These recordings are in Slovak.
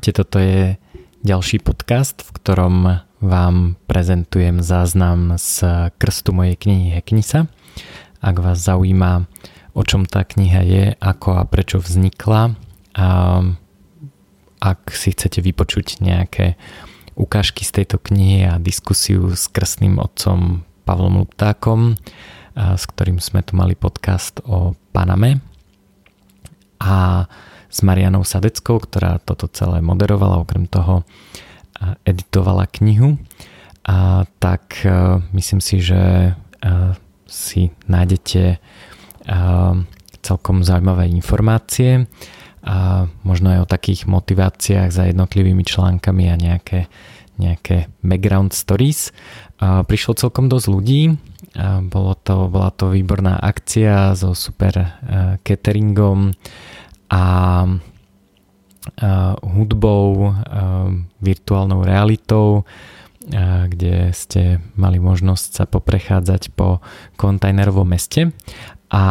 Ahojte, toto je ďalší podcast, v ktorom vám prezentujem záznam z krstu mojej knihy Heknisa. Ak vás zaujíma, o čom tá kniha je, ako a prečo vznikla, a ak si chcete vypočuť nejaké ukážky z tejto knihy a diskusiu s krstným otcom Pavlom Luptákom, s ktorým sme tu mali podcast o Paname. A s Marianou Sadeckou, ktorá toto celé moderovala, okrem toho editovala knihu. A tak e, myslím si, že e, si nájdete e, celkom zaujímavé informácie a možno aj o takých motiváciách za jednotlivými článkami a nejaké, nejaké background stories. A prišlo celkom dosť ľudí, a bolo to, bola to výborná akcia so super cateringom, a hudbou, virtuálnou realitou, kde ste mali možnosť sa poprechádzať po kontajnerovom meste a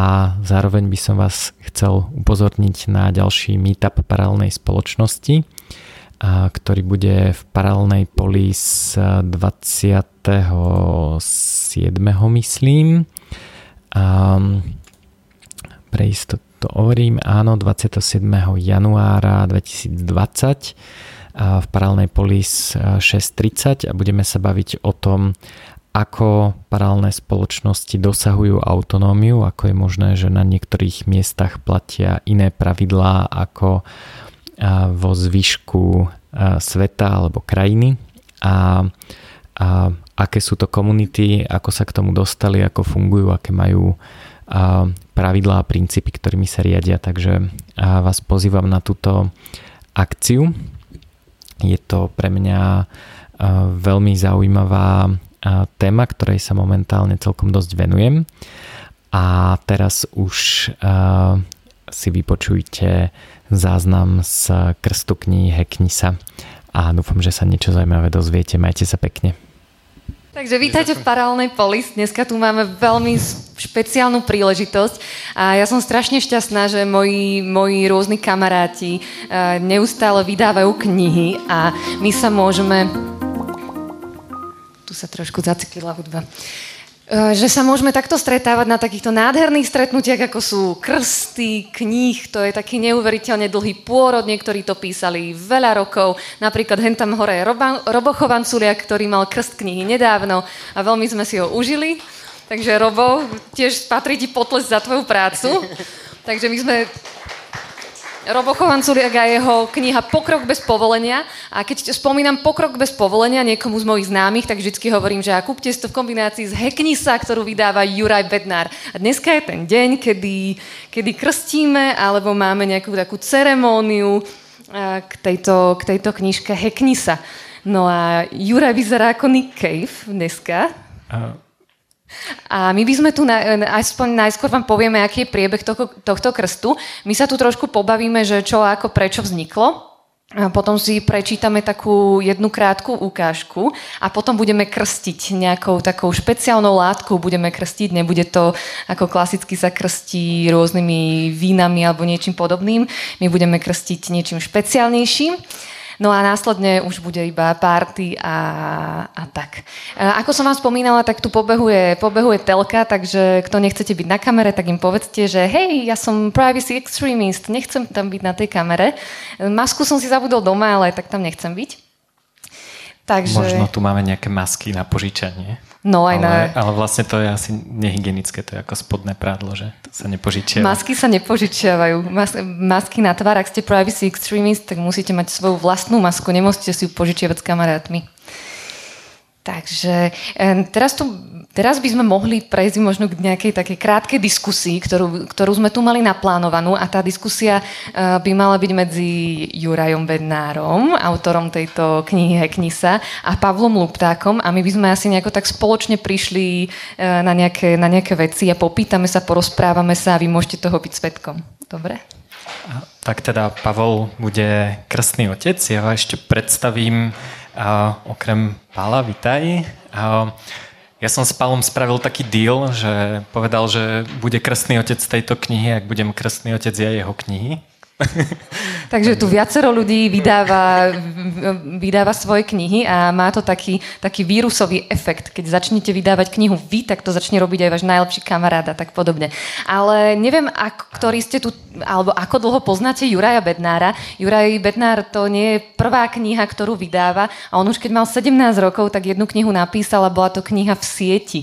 zároveň by som vás chcel upozorniť na ďalší meetup paralelnej spoločnosti, ktorý bude v paralelnej polis 27. myslím. Pre istotu to hovorím, áno, 27. januára 2020 v paralelnej polis 6.30 a budeme sa baviť o tom, ako paralelné spoločnosti dosahujú autonómiu, ako je možné, že na niektorých miestach platia iné pravidlá ako vo zvyšku sveta alebo krajiny a, a aké sú to komunity, ako sa k tomu dostali, ako fungujú, aké majú pravidlá a princípy, ktorými sa riadia. Takže vás pozývam na túto akciu. Je to pre mňa veľmi zaujímavá téma, ktorej sa momentálne celkom dosť venujem. A teraz už si vypočujte záznam z krstu knihy Heknisa a dúfam, že sa niečo zaujímavé dozviete. Majte sa pekne. Takže vítajte v Paralelnej polis. Dneska tu máme veľmi špeciálnu príležitosť a ja som strašne šťastná, že moji, moji rôzni kamaráti uh, neustále vydávajú knihy a my sa môžeme... Tu sa trošku zaciklila hudba. Eh, že sa môžeme takto stretávať na takýchto nádherných stretnutiach, ako sú krsty, kníh, to je taký neuveriteľne dlhý pôrod, niektorí to písali veľa rokov, napríklad hen tam hore je Robo Chovanculia, ktorý mal krst knihy nedávno a veľmi sme si ho užili. Takže Robo, tiež patrí ti potles za tvoju prácu. Takže my sme Robo Chovanculiak a jeho kniha Pokrok bez povolenia. A keď spomínam Pokrok bez povolenia niekomu z mojich známych, tak vždy hovorím, že a kúpte to v kombinácii s Heknisa, ktorú vydáva Juraj Bednár. A dneska je ten deň, kedy, kedy krstíme alebo máme nejakú takú ceremóniu k tejto, k tejto knižke Heknisa. No a Juraj vyzerá ako Nick Cave dneska. Uh. A my by sme tu, aspoň najskôr vám povieme, aký je priebeh tohto, tohto krstu. My sa tu trošku pobavíme, že čo, ako, prečo vzniklo. A potom si prečítame takú jednu krátku ukážku a potom budeme krstiť nejakou takou špeciálnou látkou, budeme krstiť, nebude to ako klasicky sa krstí rôznymi vínami alebo niečím podobným, my budeme krstiť niečím špeciálnejším. No a následne už bude iba party a, a tak. Ako som vám spomínala, tak tu pobehuje, pobehuje telka, takže kto nechcete byť na kamere, tak im povedzte, že hej, ja som privacy extremist, nechcem tam byť na tej kamere. Masku som si zabudol doma, ale tak tam nechcem byť. Takže... Možno tu máme nejaké masky na požičanie. No aj ale, na... ale vlastne to je asi nehygienické, to je ako spodné prádlo, že to sa nepožičiava. Masky sa nepožičiavajú. Mas, masky na tvár, ak ste privacy extremist, tak musíte mať svoju vlastnú masku, nemôžete si ju požičiavať s kamarátmi. Takže teraz, tu, teraz by sme mohli prejsť možno k nejakej takej krátkej diskusii, ktorú, ktorú sme tu mali naplánovanú a tá diskusia e, by mala byť medzi Jurajom Bednárom, autorom tejto knihy Heknisa a Pavlom Luptákom a my by sme asi nejako tak spoločne prišli e, na nejaké, na nejaké veci a popýtame sa, porozprávame sa a vy môžete toho byť svetkom. Dobre? Tak teda Pavol bude krstný otec. Ja ešte predstavím okrem Pála, vitaj. Ja som s Pálom spravil taký deal, že povedal, že bude krstný otec tejto knihy, ak budem krstný otec ja jeho knihy. Takže tu viacero ľudí vydáva, vydáva svoje knihy a má to taký, taký vírusový efekt. Keď začnete vydávať knihu vy, tak to začne robiť aj váš najlepší kamarát a tak podobne. Ale neviem, ak, ktorí ste tu, alebo ako dlho poznáte Juraja Bednára. Juraj Bednár to nie je prvá kniha, ktorú vydáva a on už keď mal 17 rokov, tak jednu knihu napísal a bola to kniha v sieti.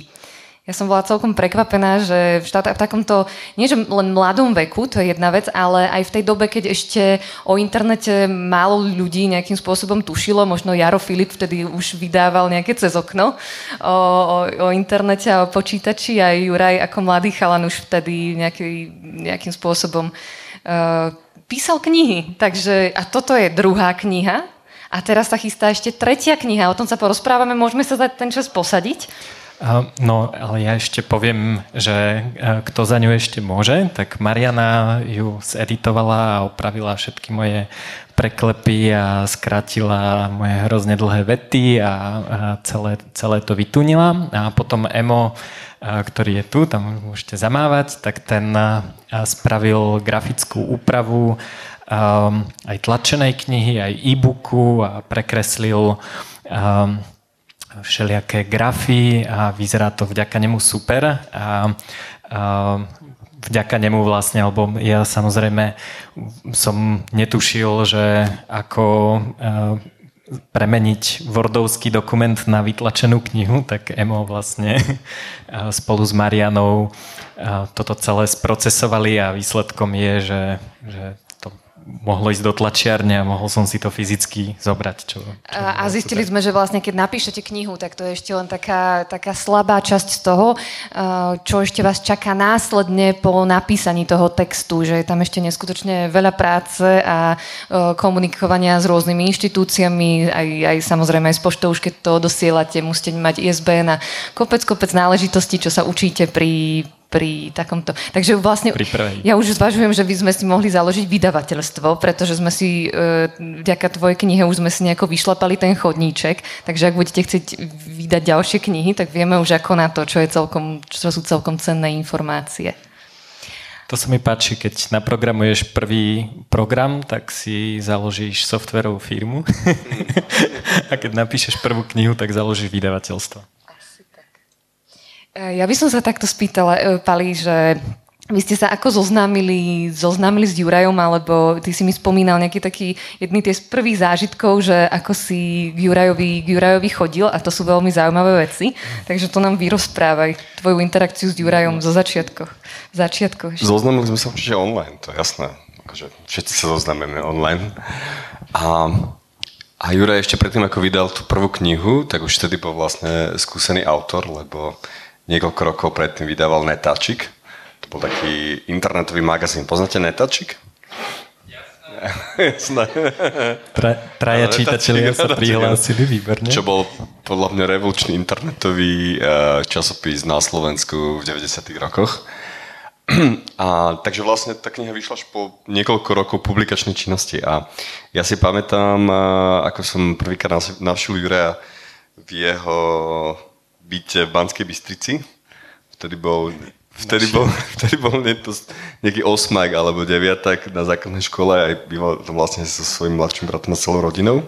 Ja som bola celkom prekvapená, že v, štát, v takomto, nie že len mladom veku, to je jedna vec, ale aj v tej dobe, keď ešte o internete málo ľudí nejakým spôsobom tušilo, možno Jaro Filip vtedy už vydával nejaké cez okno o, o, o internete a o počítači a Juraj ako mladý chalan už vtedy nejaký, nejakým spôsobom uh, písal knihy. Takže, a toto je druhá kniha, a teraz sa chystá ešte tretia kniha, o tom sa porozprávame, môžeme sa za ten čas posadiť. No, ale ja ešte poviem, že e, kto za ňu ešte môže, tak Mariana ju zeditovala a opravila všetky moje preklepy a skratila moje hrozne dlhé vety a celé, celé to vytunila. A potom Emo, e, ktorý je tu, tam môžete zamávať, tak ten e, spravil grafickú úpravu aj tlačenej knihy, aj e-booku a prekreslil všelijaké grafy a vyzerá to vďaka nemu super. A, a vďaka nemu vlastne, alebo ja samozrejme som netušil, že ako premeniť Wordovský dokument na vytlačenú knihu, tak Emo vlastne spolu s Marianou toto celé sprocesovali a výsledkom je, že, že mohlo ísť do tlačiarne a mohol som si to fyzicky zobrať. Čo, čo a, zistili super. sme, že vlastne keď napíšete knihu, tak to je ešte len taká, taká slabá časť z toho, čo ešte vás čaká následne po napísaní toho textu, že je tam ešte neskutočne veľa práce a komunikovania s rôznymi inštitúciami, aj, aj samozrejme aj s poštou, už keď to dosielate, musíte mať ISBN a kopec, kopec náležitostí, čo sa učíte pri, pri takomto... Takže vlastne ja už zvažujem, že by sme si mohli založiť vydavateľstvo, pretože sme si e, vďaka tvojej knihe už sme si nejako vyšlapali ten chodníček, takže ak budete chcieť vydať ďalšie knihy, tak vieme už ako na to, čo, je celkom, čo sú celkom cenné informácie. To sa mi páči, keď naprogramuješ prvý program, tak si založíš softverovú firmu a keď napíšeš prvú knihu, tak založíš vydavateľstvo. Ja by som sa takto spýtala, e, Pali, že vy ste sa ako zoznámili, zoznámili s Jurajom, alebo ty si mi spomínal nejaký taký jedný tie z prvých zážitkov, že ako si k Jurajovi, k Jurajovi chodil a to sú veľmi zaujímavé veci. Takže to nám vyrozprávaj, tvoju interakciu s Jurajom zo začiatkoch. začiatkoch Zoznámili sme sa určite online, to je jasné. Akože všetci sa zoznámime online. A, a Juraj ešte predtým, ako vydal tú prvú knihu, tak už vtedy bol vlastne skúsený autor, lebo niekoľko rokov predtým vydával Netačik. To bol taký internetový magazín. Poznáte Netačik? Jasné. Tra, traja čítatelia sa prihlásili výborne. Čo bol podľa mňa revolučný internetový uh, časopis na Slovensku v 90 rokoch. A takže vlastne tá kniha vyšla až po niekoľko rokov publikačnej činnosti a ja si pamätám, uh, ako som prvýkrát navštívil Juraja v jeho byte v Banskej Bystrici. Vtedy bol, vtedy bol, vtedy bol nejaký osmak alebo deviatak na základnej škole a býval tam vlastne so svojím mladším bratom a celou rodinou.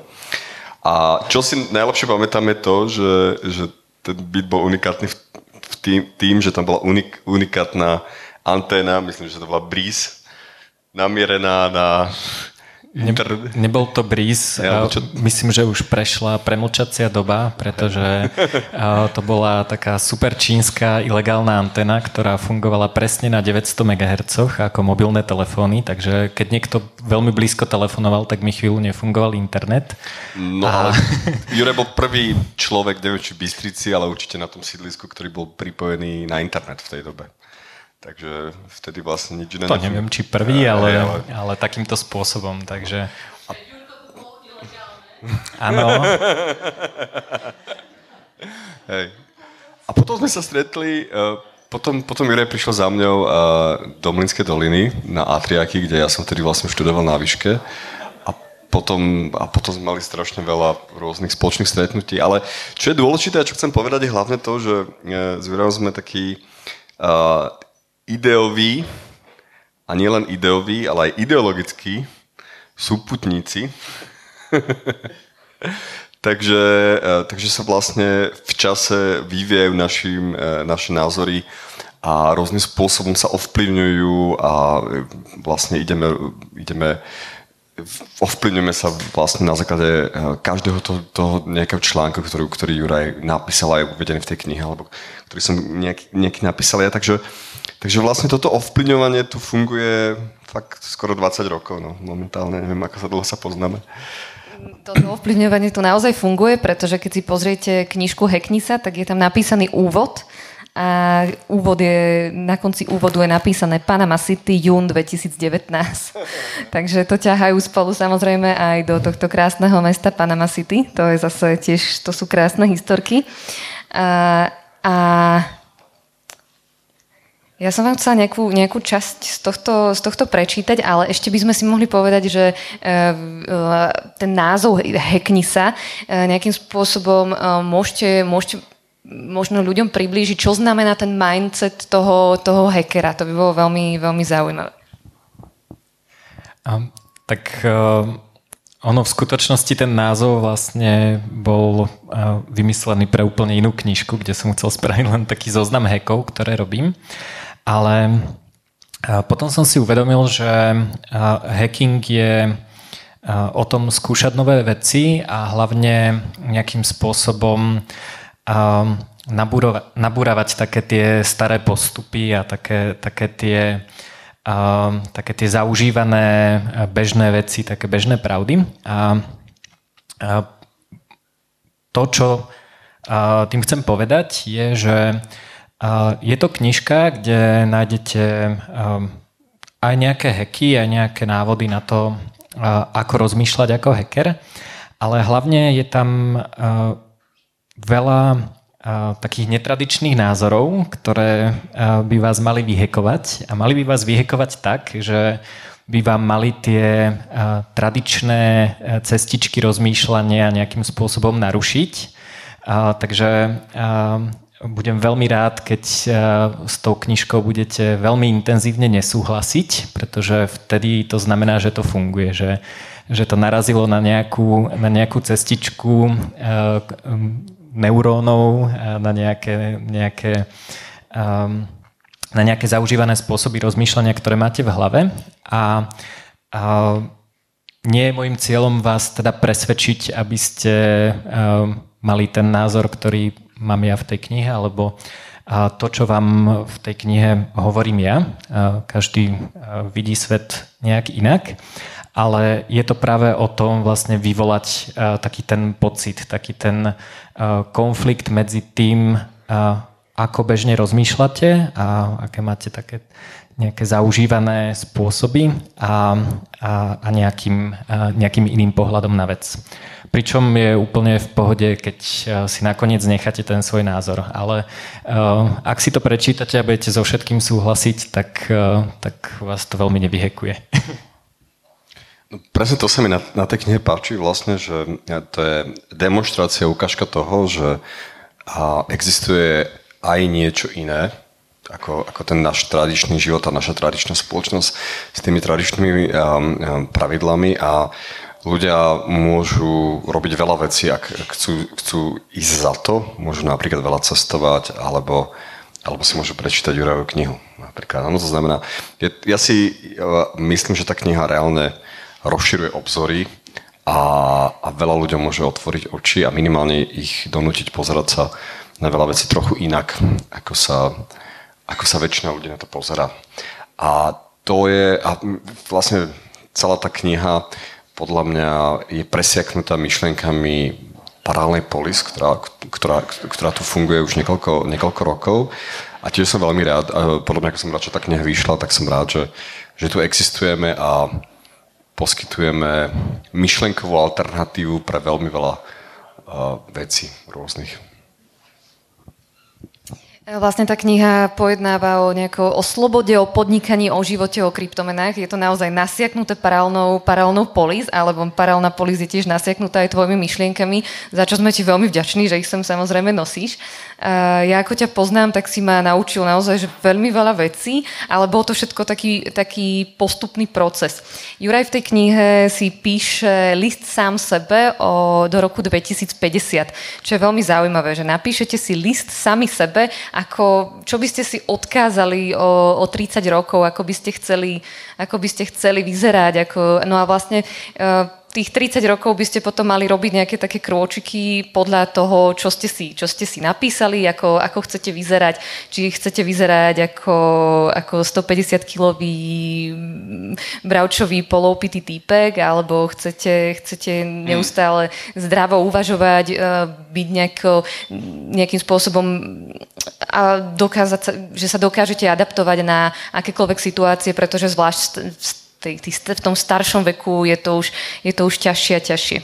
A čo si najlepšie pamätám je to, že, že ten byt bol unikátny v, v tým, tým, že tam bola unik, unikátna anténa, myslím, že to bola Breeze, namierená na ne, nebol to Breeze, ja, čo... myslím, že už prešla premlčacia doba, pretože to bola taká super čínska ilegálna antena, ktorá fungovala presne na 900 MHz ako mobilné telefóny, takže keď niekto veľmi blízko telefonoval, tak mi chvíľu nefungoval internet. No a... ale Jure bol prvý človek, neviem či Bystrici, ale určite na tom sídlisku, ktorý bol pripojený na internet v tej dobe. Takže vtedy vlastne nič iné... To neviem, či prvý, ale, ale... ale takýmto spôsobom, takže... Áno. Hej. A potom sme sa stretli, uh, potom, potom Juraj prišiel za mňou uh, do Mlinskej doliny na Atriaky, kde ja som vtedy vlastne študoval na výške. A potom, a potom sme mali strašne veľa rôznych spoločných stretnutí. Ale čo je dôležité a čo chcem povedať je hlavne to, že uh, s Jurajom sme taký uh, ideový, a nielen ideový, ale aj ideologický súputníci. takže, eh, takže sa vlastne v čase vyvíjajú našim, eh, naše názory a rôznym spôsobom sa ovplyvňujú a vlastne ideme, ideme ovplyvňujeme sa vlastne na základe každého toho, toho nejakého článku, ktorý, ktorý Juraj napísal a je uvedený v tej knihe, alebo ktorý som nejaký, nejaký napísal ja, takže Takže vlastne toto ovplyvňovanie tu funguje fakt skoro 20 rokov, no, momentálne, neviem, ako sa dlho sa poznáme. Toto ovplyvňovanie tu naozaj funguje, pretože keď si pozriete knižku Heknisa, tak je tam napísaný úvod a úvod je, na konci úvodu je napísané Panama City, jún 2019. Takže to ťahajú spolu samozrejme aj do tohto krásneho mesta Panama City. To je zase tiež, to sú krásne historky. A, a ja som vám chcela nejakú, nejakú časť z tohto, z tohto prečítať, ale ešte by sme si mohli povedať, že uh, ten názov Hackni sa uh, nejakým spôsobom môžete, môžete možno ľuďom priblížiť, čo znamená ten mindset toho, toho hackera. To by bolo veľmi, veľmi zaujímavé. Um, tak uh, ono v skutočnosti ten názov vlastne bol uh, vymyslený pre úplne inú knižku, kde som chcel spraviť len taký zoznam hackov, ktoré robím. Ale potom som si uvedomil, že hacking je o tom skúšať nové veci a hlavne nejakým spôsobom nabúravať také tie staré postupy a také, také tie také tie zaužívané bežné veci, také bežné pravdy. A to, čo tým chcem povedať, je, že je to knižka, kde nájdete um, aj nejaké hacky, aj nejaké návody na to, uh, ako rozmýšľať ako hacker, ale hlavne je tam uh, veľa uh, takých netradičných názorov, ktoré by vás mali vyhekovať a mali by vás vyhekovať tak, že by vám mali tie tradičné cestičky rozmýšľania nejakým spôsobom narušiť. Takže budem veľmi rád, keď eh, s tou knižkou budete veľmi intenzívne nesúhlasiť, pretože vtedy to znamená, že to funguje, že, že to narazilo na nejakú, na nejakú cestičku eh, neurónov, eh, na nejaké, nejaké, ehm, na nejaké zaužívané spôsoby rozmýšľania, ktoré máte v hlave. A, a nie je môjim cieľom vás teda presvedčiť, aby ste mali ten názor, ktorý mám ja v tej knihe, alebo to, čo vám v tej knihe hovorím ja. Každý vidí svet nejak inak, ale je to práve o tom vlastne vyvolať taký ten pocit, taký ten konflikt medzi tým, ako bežne rozmýšľate a aké máte také nejaké zaužívané spôsoby a, a, a nejakým, nejakým iným pohľadom na vec. Pričom je úplne v pohode, keď eh, si nakoniec necháte ten svoj názor. Ale uh, ak si to prečítate a budete so všetkým súhlasiť, tak, uh, tak vás to veľmi nevyhekuje. No, presne to sa mi na, na tej knihe páči vlastne, že to je demonstrácia, ukážka toho, že a existuje aj niečo iné, ako, ako ten náš tradičný život a naša tradičná spoločnosť s tými tradičnými um, pravidlami a ľudia môžu robiť veľa vecí, ak chcú, chcú ísť za to. Môžu napríklad veľa cestovať, alebo, alebo si môžu prečítať Jurajovú knihu. Napríklad. No, to znamená, je, ja si ja myslím, že tá kniha reálne rozširuje obzory a, a veľa ľuďom môže otvoriť oči a minimálne ich donútiť pozerať sa na veľa vecí trochu inak, ako sa, ako sa väčšina ľudí na to pozera. A to je, a vlastne celá tá kniha podľa mňa je presiaknutá myšlenkami paralelnej polis, ktorá, ktorá, ktorá tu funguje už niekoľko, niekoľko rokov. A tiež som veľmi rád, podľa mňa, ako som rád, že tá kniha vyšla, tak som rád, že, že tu existujeme a poskytujeme myšlenkovú alternatívu pre veľmi veľa uh, vecí rôznych. Vlastne tá kniha pojednáva o, nejako, o slobode, o podnikaní, o živote, o kryptomenách. Je to naozaj nasiaknuté paralelnou, paralelnou polis, alebo paralelná polis je tiež nasiaknutá aj tvojimi myšlienkami, za čo sme ti veľmi vďační, že ich sem samozrejme nosíš. Ja ako ťa poznám, tak si ma naučil naozaj že veľmi veľa vecí, ale bol to všetko taký, taký postupný proces. Juraj v tej knihe si píše list sám sebe o, do roku 2050, čo je veľmi zaujímavé, že napíšete si list sami sebe ako, čo by ste si odkázali o, o 30 rokov, ako by ste chceli, ako by ste chceli vyzerať. Ako, no a vlastne uh, tých 30 rokov by ste potom mali robiť nejaké také krôčiky podľa toho, čo ste si, čo ste si napísali, ako, ako chcete vyzerať. Či chcete vyzerať ako, ako 150-kilový bravčový poloupitý týpek, alebo chcete, chcete neustále zdravo uvažovať, e, byť nejako, nejakým spôsobom a dokázať, že sa dokážete adaptovať na akékoľvek situácie, pretože zvlášť tej, tej, v tom staršom veku je to už, je to už ťažšie a ťažšie.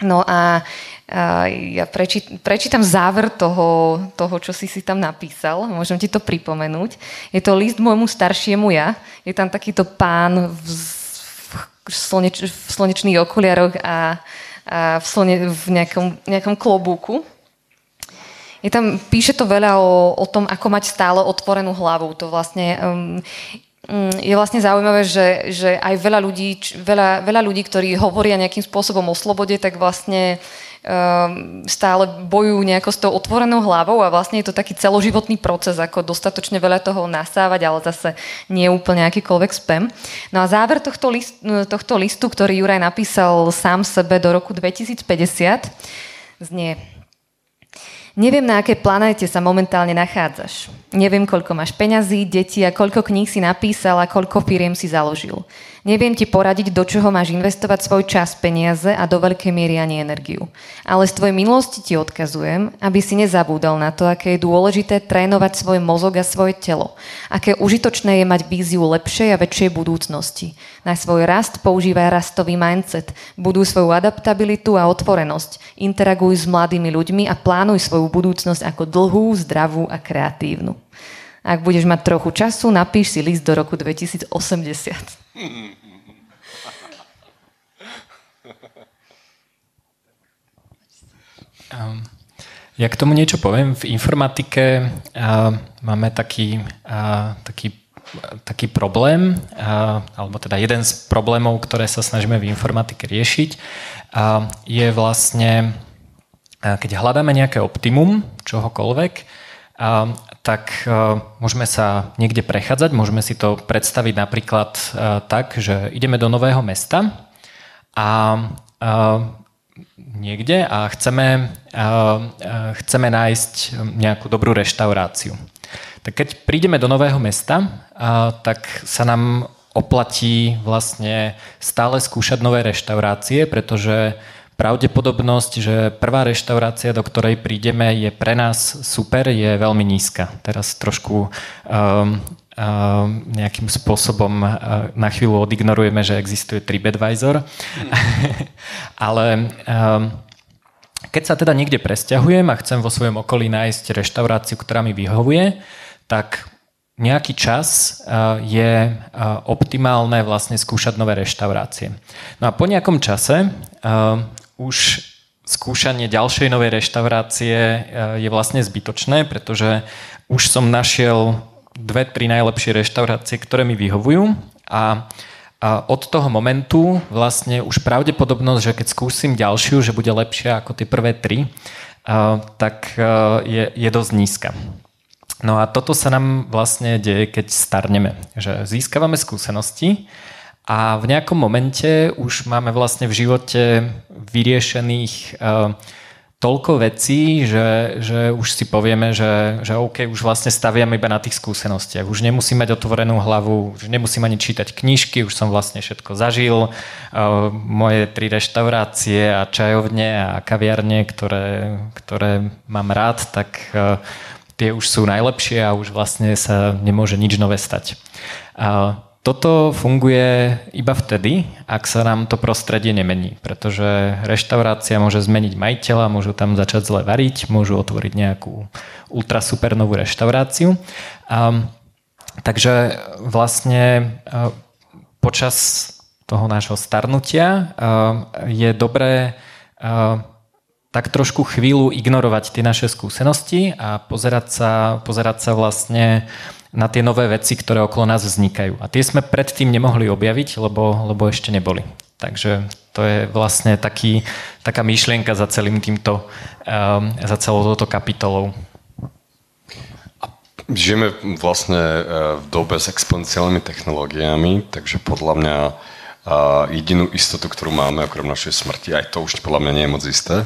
No a, a ja preči, prečítam záver toho, toho, čo si si tam napísal. Môžem ti to pripomenúť. Je to list môjmu staršiemu ja. Je tam takýto pán v, v, slneč, v slnečných okuliaroch a, a v, slne, v nejakom, nejakom klobúku. Je tam, píše to veľa o, o tom, ako mať stále otvorenú hlavu. To vlastne um, je vlastne zaujímavé, že, že aj veľa ľudí, veľa, veľa ľudí, ktorí hovoria nejakým spôsobom o slobode, tak vlastne um, stále bojujú nejako s tou otvorenou hlavou a vlastne je to taký celoživotný proces, ako dostatočne veľa toho nasávať, ale zase nie úplne akýkoľvek spam. No a záver tohto, list, tohto listu, ktorý Juraj napísal sám sebe do roku 2050, znie Neviem, na akej planéte sa momentálne nachádzaš. Neviem, koľko máš peňazí, detí a koľko kníh si napísal a koľko firiem si založil. Neviem ti poradiť, do čoho máš investovať svoj čas, peniaze a do veľkej miery ani energiu. Ale z tvojej minulosti ti odkazujem, aby si nezabúdal na to, aké je dôležité trénovať svoj mozog a svoje telo. Aké užitočné je mať víziu lepšej a väčšej budúcnosti. Na svoj rast používaj rastový mindset, buduj svoju adaptabilitu a otvorenosť, interaguj s mladými ľuďmi a plánuj svoju budúcnosť ako dlhú, zdravú a kreatívnu. Ak budeš mať trochu času, napíš si list do roku 2080. Um, ja k tomu niečo poviem. V informatike uh, máme taký, uh, taký, taký problém, alebo teda jeden z problémov, ktoré sa snažíme v informatike riešiť, je vlastne, keď hľadáme nejaké optimum čohokoľvek, tak e, môžeme sa niekde prechádzať, môžeme si to predstaviť napríklad e, tak, že ideme do nového mesta a e, niekde a chceme, chceme nájsť nejakú dobrú reštauráciu. Tak keď prídeme do nového mesta, tak sa nám oplatí vlastne stále skúšať nové reštaurácie, pretože pravdepodobnosť, že prvá reštaurácia, do ktorej prídeme, je pre nás super, je veľmi nízka. Teraz trošku um, um, nejakým spôsobom uh, na chvíľu odignorujeme, že existuje TripAdvisor. Ale um, keď sa teda niekde presťahujem a chcem vo svojom okolí nájsť reštauráciu, ktorá mi vyhovuje, tak nejaký čas uh, je uh, optimálne vlastne skúšať nové reštaurácie. No a po nejakom čase uh, už skúšanie ďalšej novej reštaurácie e, je vlastne zbytočné, pretože už som našiel dve, tri najlepšie reštaurácie, ktoré mi vyhovujú a od toho momentu vlastne už pravdepodobnosť, že keď skúsim ďalšiu, že bude lepšia ako tie prvé tri, e, tak e, je, je dosť nízka. No a toto sa nám vlastne deje, keď starneme. Že získavame skúsenosti a v nejakom momente už máme vlastne v živote vyriešených uh, toľko vecí, že, že už si povieme, že, že OK, už vlastne staviame iba na tých skúsenostiach. Už nemusím mať otvorenú hlavu, už nemusím ani čítať knižky, už som vlastne všetko zažil. Uh, moje tri reštaurácie a čajovne a kaviarne, ktoré, ktoré mám rád, tak uh, tie už sú najlepšie a už vlastne sa nemôže nič nové stať. Toto funguje iba vtedy, ak sa nám to prostredie nemení, pretože reštaurácia môže zmeniť majiteľa, môžu tam začať zle variť, môžu otvoriť nejakú ultrasupernovú reštauráciu. A, takže vlastne a, počas toho nášho starnutia a, je dobré a, tak trošku chvíľu ignorovať tie naše skúsenosti a pozerať sa, pozerať sa vlastne na tie nové veci, ktoré okolo nás vznikajú. A tie sme predtým nemohli objaviť, lebo, lebo ešte neboli. Takže to je vlastne taký, taká myšlienka za celým týmto, um, za celou touto kapitolou. Žijeme vlastne uh, v dobe s exponenciálnymi technológiami, takže podľa mňa a uh, jedinú istotu, ktorú máme okrem našej smrti, aj to už podľa mňa nie je moc isté,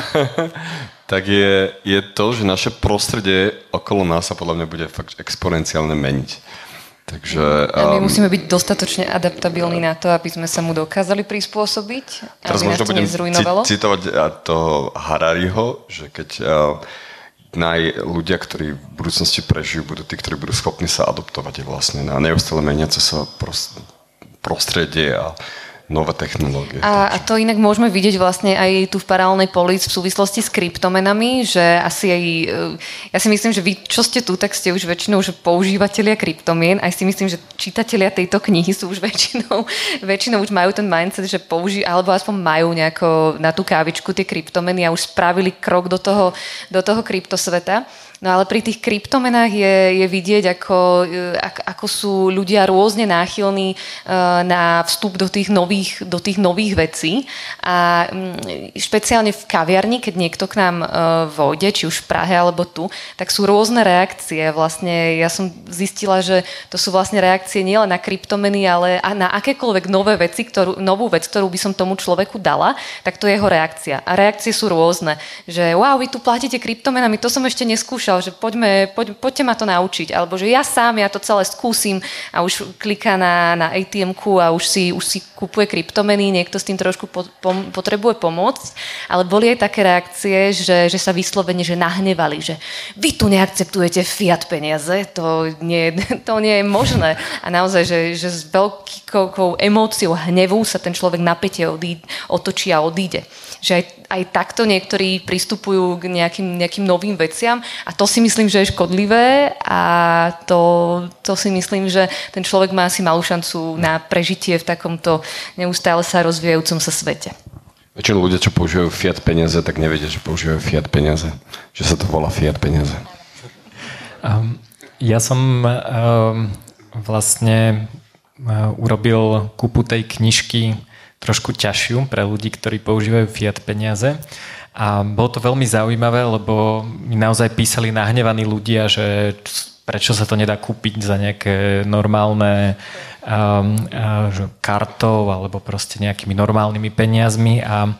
tak je, je to, že naše prostredie okolo nás sa podľa mňa bude fakt exponenciálne meniť. Takže, um, my musíme byť dostatočne adaptabilní na to, aby sme sa mu dokázali prispôsobiť. Teraz možno budem citovať toho Harariho, že keď uh, naj ľudia, ktorí v budúcnosti prežijú, budú tí, ktorí budú schopní sa adoptovať vlastne na neustále meniace sa prostredie a nové technológie. A, a to inak môžeme vidieť vlastne aj tu v paralelnej polis v súvislosti s kryptomenami, že asi aj, e, ja si myslím, že vy, čo ste tu, tak ste už väčšinou že používateľia kryptomien, aj si myslím, že čitatelia tejto knihy sú už väčšinou, väčšinou už majú ten mindset, že použijú, alebo aspoň majú nejako na tú kávičku tie kryptomeny a už spravili krok do toho, do toho kryptosveta. No ale pri tých kryptomenách je, je vidieť, ako, e, ako sú ľudia rôzne náchylní e, na vstup do tých nových, do tých nových vecí. A mm, špeciálne v kaviarni, keď niekto k nám e, vojde, či už v Prahe alebo tu, tak sú rôzne reakcie. Vlastne ja som zistila, že to sú vlastne reakcie nielen na kryptomeny, ale na akékoľvek nové veci, ktorú, novú vec, ktorú by som tomu človeku dala, tak to je jeho reakcia. A reakcie sú rôzne. Že wow, vy tu platíte kryptomenami, to som ešte neskúšal skúšal, že poďme, poď, poďte ma to naučiť, alebo že ja sám, ja to celé skúsim a už kliká na, na atm a už si, už si kupuje kryptomeny, niekto s tým trošku po, po, potrebuje pomôcť, ale boli aj také reakcie, že, že sa vyslovene, že nahnevali, že vy tu neakceptujete fiat peniaze, to nie, to nie je možné. A naozaj, že, že s veľkou emóciou hnevu sa ten človek napätie odí, otočí a odíde. Že aj, aj takto niektorí pristupujú k nejakým, nejakým novým veciam a to si myslím, že je škodlivé a to, to si myslím, že ten človek má asi malú šancu na prežitie v takomto neustále sa rozvíjajúcom sa svete. Väčšinou ľudia, čo používajú fiat peniaze, tak nevedia, že používajú fiat peniaze. Že sa to volá fiat peniaze. Um, ja som um, vlastne urobil kúpu tej knižky trošku ťažšiu pre ľudí, ktorí používajú fiat peniaze. A bolo to veľmi zaujímavé, lebo mi naozaj písali nahnevaní ľudia, že prečo sa to nedá kúpiť za nejaké normálne um, uh, kartou alebo proste nejakými normálnymi peniazmi a,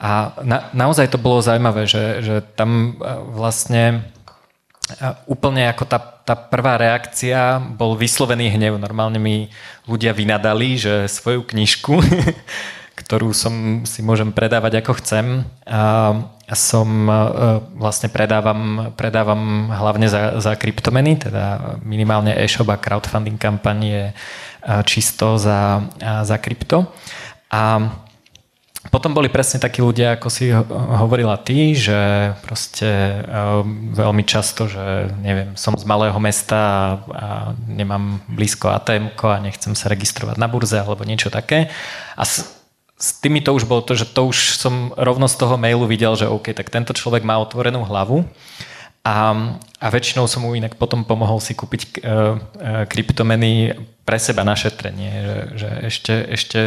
a na, naozaj to bolo zaujímavé, že, že tam uh, vlastne uh, úplne ako tá, tá prvá reakcia bol vyslovený hnev. Normálne mi ľudia vynadali, že svoju knižku ktorú som si môžem predávať ako chcem. A som e, vlastne predávam, predávam hlavne za, za kryptomeny, teda minimálne e-shop a crowdfunding kampaň je e, čisto za, za krypto. A potom boli presne takí ľudia, ako si hovorila ty, že proste veľmi často, že neviem, som z malého mesta a, nemám blízko atm a nechcem sa registrovať na burze alebo niečo také. A s tými to už bolo to, že to už som rovno z toho mailu videl, že OK, tak tento človek má otvorenú hlavu a, a väčšinou som mu inak potom pomohol si kúpiť uh, uh, kryptomeny pre seba na šetrenie, že, že ešte, ešte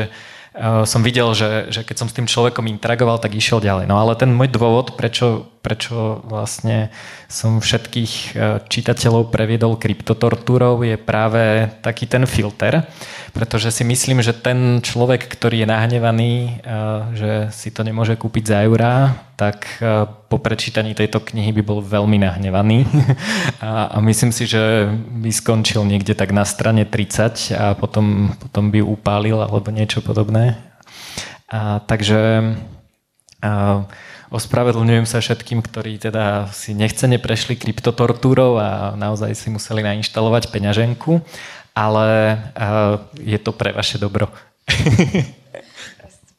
som videl, že, že keď som s tým človekom interagoval, tak išiel ďalej. No ale ten môj dôvod, prečo, prečo vlastne som všetkých čitateľov previedol kryptotortúrou, je práve taký ten filter, pretože si myslím, že ten človek, ktorý je nahnevaný, eh, že si to nemôže kúpiť za eurá, tak eh, po prečítaní tejto knihy by bol veľmi nahnevaný a, a myslím si, že by skončil niekde tak na strane 30 a potom, potom by upálil alebo niečo podobné. A, takže a, ospravedlňujem sa všetkým, ktorí teda si nechcene prešli kryptotortúrou a naozaj si museli nainštalovať peňaženku ale je to pre vaše dobro.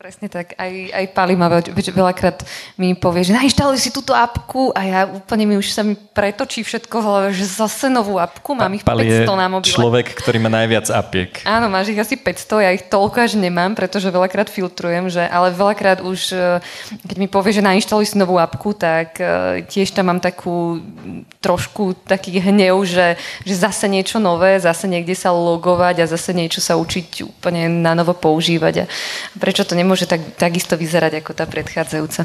Presne tak. Aj, aj Pali ma veľ, veľakrát mi povie, že nainštaluj si túto apku a ja úplne mi už sa mi pretočí všetko v hlave, že zase novú apku, mám ich 500 na mobile. človek, ktorý má najviac apiek. Áno, máš ich asi 500, ja ich toľko až nemám, pretože veľakrát filtrujem, že, ale veľakrát už, e, keď mi povie, že nainštaluj si novú apku, tak e, tiež tam mám takú trošku taký hnev, že, že zase niečo nové, zase niekde sa logovať a zase niečo sa učiť úplne na novo používať. A prečo to nemôžem nemôže tak, takisto vyzerať ako tá predchádzajúca.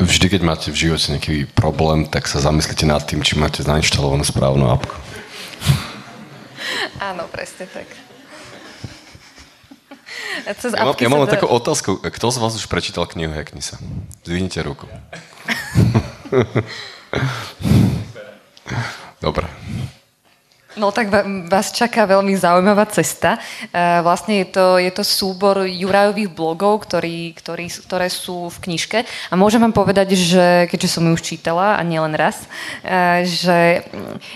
Vždy, keď máte v živote nejaký problém, tak sa zamyslite nad tým, či máte zainštalovanú správnu apku. Áno, presne tak. Cez ja, mám, ja mám takú otázku. Kto z vás už prečítal knihu Hacknisa? Zdvihnite ruku. Dobre. No tak vás čaká veľmi zaujímavá cesta. E, vlastne je to, je to súbor Jurajových blogov, ktorý, ktorý, ktoré sú v knižke. A môžem vám povedať, že keďže som ju už čítala, a nielen raz, e, že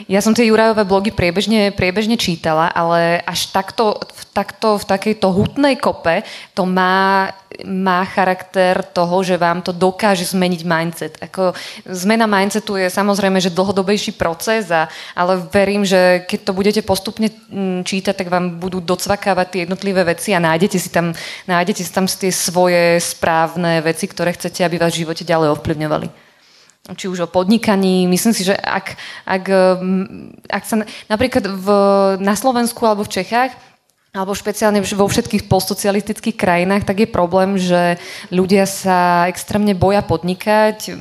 ja som tie Jurajové blogy priebežne, priebežne čítala, ale až takto, takto v takejto hutnej kope to má má charakter toho, že vám to dokáže zmeniť mindset. Ako, zmena mindsetu je samozrejme, že dlhodobejší proces, a, ale verím, že keď to budete postupne mm, čítať, tak vám budú docvakávať tie jednotlivé veci a nájdete si tam, nájdete si tam tie svoje správne veci, ktoré chcete, aby vás v živote ďalej ovplyvňovali či už o podnikaní. Myslím si, že ak, ak, mm, ak sa napríklad v, na Slovensku alebo v Čechách alebo špeciálne vo všetkých postsocialistických krajinách, tak je problém, že ľudia sa extrémne boja podnikať.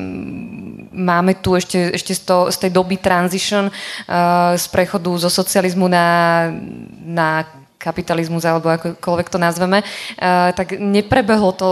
Máme tu ešte, ešte z, to, z tej doby transition, uh, z prechodu zo socializmu na, na kapitalizmus alebo akokoľvek to nazveme, uh, tak neprebehlo to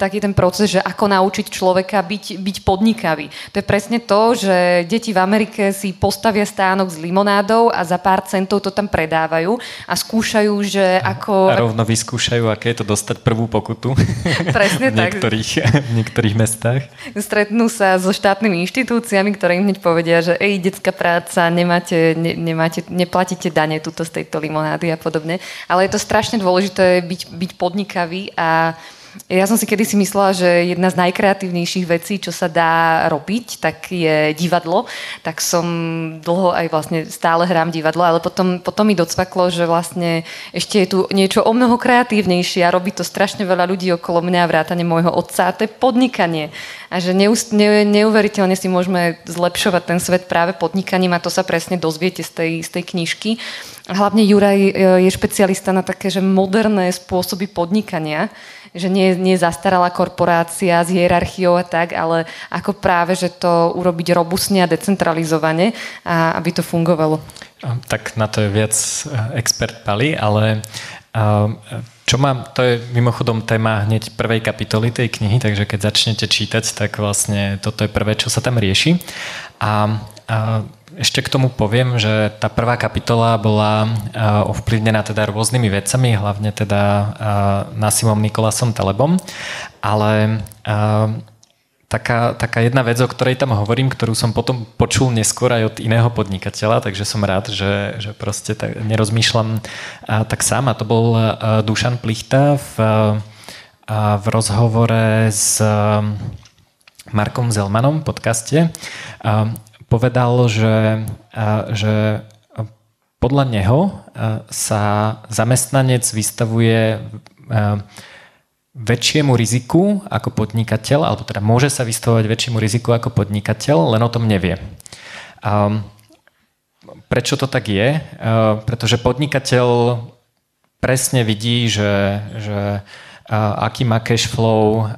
taký ten proces, že ako naučiť človeka byť, byť podnikavý. To je presne to, že deti v Amerike si postavia stánok s limonádou a za pár centov to tam predávajú a skúšajú, že ako... A rovno vyskúšajú, aké je to dostať prvú pokutu. Presne v niektorých, tak. v niektorých mestách. Stretnú sa so štátnymi inštitúciami, ktoré im hneď povedia, že ej, detská práca, nemáte, ne, nemáte, neplatíte dane tuto z tejto limonády a podobne ale je to strašne dôležité byť, byť podnikavý a ja som si kedysi myslela, že jedna z najkreatívnejších vecí, čo sa dá robiť, tak je divadlo. Tak som dlho aj vlastne stále hrám divadlo, ale potom, potom mi docvaklo, že vlastne ešte je tu niečo o mnoho kreatívnejšie a robí to strašne veľa ľudí okolo mňa, vrátane môjho otca a to je podnikanie. A že neust, ne, neuveriteľne si môžeme zlepšovať ten svet práve podnikaním a to sa presne dozviete z tej, z tej knižky. Hlavne Juraj e, je špecialista na také, že moderné spôsoby podnikania, že nie, nie zastaralá korporácia s hierarchiou a tak, ale ako práve, že to urobiť robustne a decentralizovane, a aby to fungovalo. Tak na to je viac e, expert Pali, ale čo mám, to je mimochodom téma hneď prvej kapitoly tej knihy, takže keď začnete čítať, tak vlastne toto je prvé, čo sa tam rieši. A, a ešte k tomu poviem, že tá prvá kapitola bola ovplyvnená teda rôznymi vecami, hlavne teda Nasimom Nikolasom Telebom, ale taká, taká jedna vec, o ktorej tam hovorím, ktorú som potom počul neskôr aj od iného podnikateľa, takže som rád, že, že proste tak nerozmýšľam tak sám. A to bol Dušan Plichta v, v rozhovore s Markom Zelmanom v podcaste povedal, že, že podľa neho sa zamestnanec vystavuje väčšiemu riziku ako podnikateľ, alebo teda môže sa vystavovať väčšiemu riziku ako podnikateľ, len o tom nevie. Prečo to tak je? Pretože podnikateľ presne vidí, že, že aký má cash flow,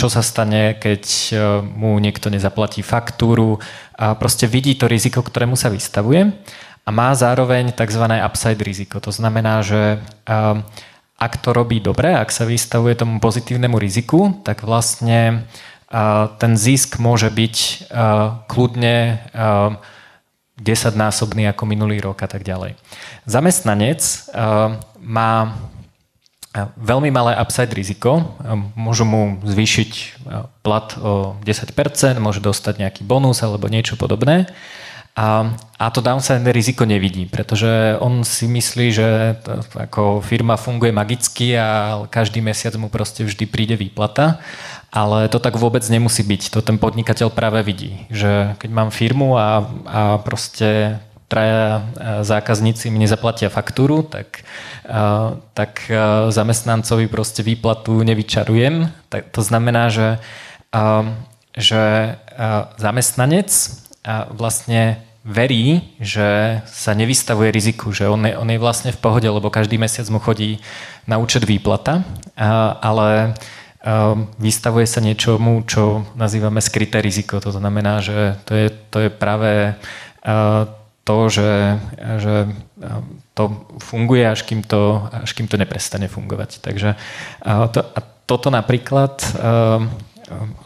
čo sa stane, keď e, mu niekto nezaplatí faktúru a proste vidí to riziko, ktorému sa vystavuje a má zároveň tzv. upside riziko. To znamená, že e, ak to robí dobre, ak sa vystavuje tomu pozitívnemu riziku, tak vlastne e, ten zisk môže byť kľudne 10-násobný ako minulý rok a tak ďalej. Zamestnanec má veľmi malé upside riziko. Môžu mu zvýšiť plat o 10%, môže dostať nejaký bonus alebo niečo podobné. A, a to downside riziko nevidí, pretože on si myslí, že to, ako firma funguje magicky a každý mesiac mu proste vždy príde výplata. Ale to tak vôbec nemusí byť. To ten podnikateľ práve vidí. Že keď mám firmu a, a proste traja e, zákazníci mi nezaplatia faktúru, tak, e, tak e, zamestnancovi proste výplatu nevyčarujem. Tak to znamená, že, že zamestnanec vlastne verí, že sa nevystavuje riziku, že on je, on je vlastne v pohode, lebo každý mesiac mu chodí na účet výplata, ale vystavuje sa niečomu, čo nazývame skryté riziko. To znamená, že to je, to je práve to, že, že to funguje, až kým to, až kým to neprestane fungovať. Takže to, a toto napríklad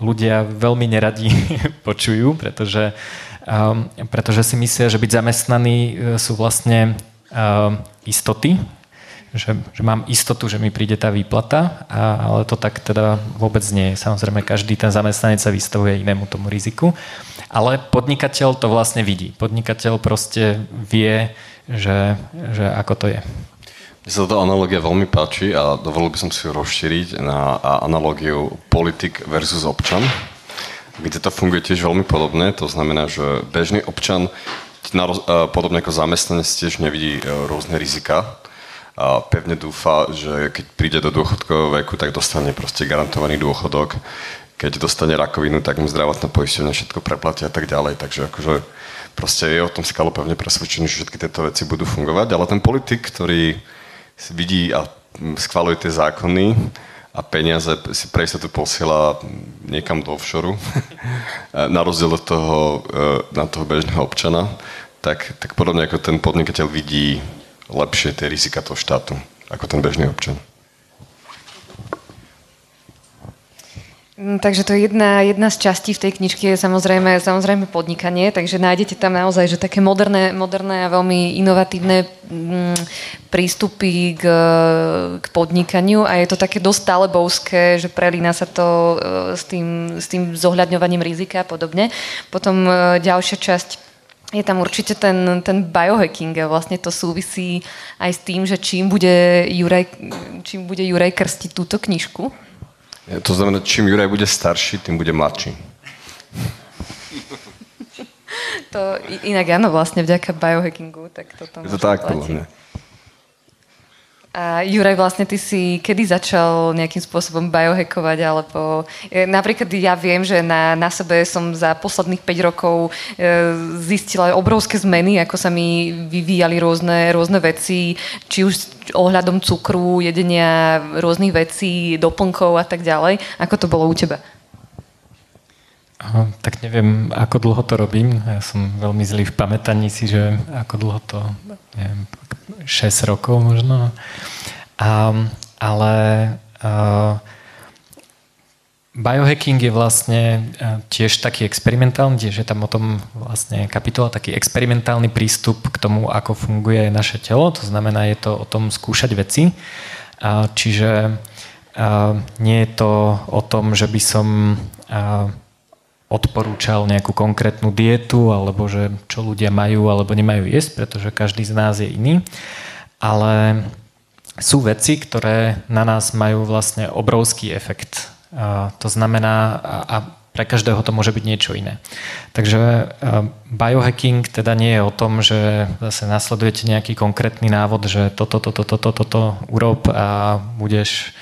ľudia veľmi neradi počujú, pretože, pretože si myslia, že byť zamestnaní e, sú vlastne istoty, že, že mám istotu, že mi príde tá výplata, a, ale to tak teda vôbec nie je. Samozrejme, každý ten zamestnanec sa vystavuje inému tomu riziku. Ale podnikateľ to vlastne vidí. Podnikateľ proste vie, že, že ako to je. Mne sa táto analogia veľmi páči a dovolil by som si ju rozšíriť na analogiu politik versus občan, kde to funguje tiež veľmi podobne. To znamená, že bežný občan, podobne ako zamestnanec, tiež nevidí e, rôzne rizika. A pevne dúfa, že keď príde do dôchodkového veku, tak dostane proste garantovaný dôchodok keď dostane rakovinu, tak mu zdravotná poisťovňa všetko preplatia a tak ďalej. Takže akože proste je o tom skalo pevne presvedčený, že všetky tieto veci budú fungovať, ale ten politik, ktorý vidí a schvaluje tie zákony a peniaze si pre istotu posiela niekam do offshore, na rozdiel od toho, e, na toho bežného občana, tak, tak podobne ako ten podnikateľ vidí lepšie tie rizika toho štátu, ako ten bežný občan. Mm, takže to je jedna, jedna z častí v tej knižke je samozrejme, samozrejme podnikanie, takže nájdete tam naozaj že také moderné, moderné a veľmi inovatívne mm, prístupy k, k podnikaniu a je to také dosť talebovské, že prelína sa to e, s tým, s tým zohľadňovaním rizika a podobne. Potom e, ďalšia časť je tam určite ten, ten biohacking a vlastne to súvisí aj s tým, že čím bude Juraj, čím bude Juraj krstiť túto knižku. To znamená, čím Juraj bude starší, tým bude mladší. To inak áno, vlastne vďaka biohackingu, tak toto Je to tak, podľa mňa. A Juraj, vlastne ty si kedy začal nejakým spôsobom biohackovať, alebo e, napríklad ja viem, že na, na sebe som za posledných 5 rokov e, zistila obrovské zmeny, ako sa mi vyvíjali rôzne, rôzne veci, či už ohľadom cukru, jedenia rôznych vecí, doplnkov a tak ďalej. Ako to bolo u teba? Aha, tak neviem, ako dlho to robím. Ja som veľmi zlý v pamätaní si, že ako dlho to, neviem, 6 rokov možno. A, ale a, biohacking je vlastne tiež taký experimentálny, tiež je tam o tom vlastne kapitola, taký experimentálny prístup k tomu, ako funguje naše telo. To znamená, je to o tom skúšať veci. A, čiže a, nie je to o tom, že by som a, odporúčal nejakú konkrétnu dietu alebo že čo ľudia majú alebo nemajú jesť, pretože každý z nás je iný. Ale sú veci, ktoré na nás majú vlastne obrovský efekt. A to znamená, a pre každého to môže byť niečo iné. Takže biohacking teda nie je o tom, že zase nasledujete nejaký konkrétny návod, že toto, toto, toto, toto urob a budeš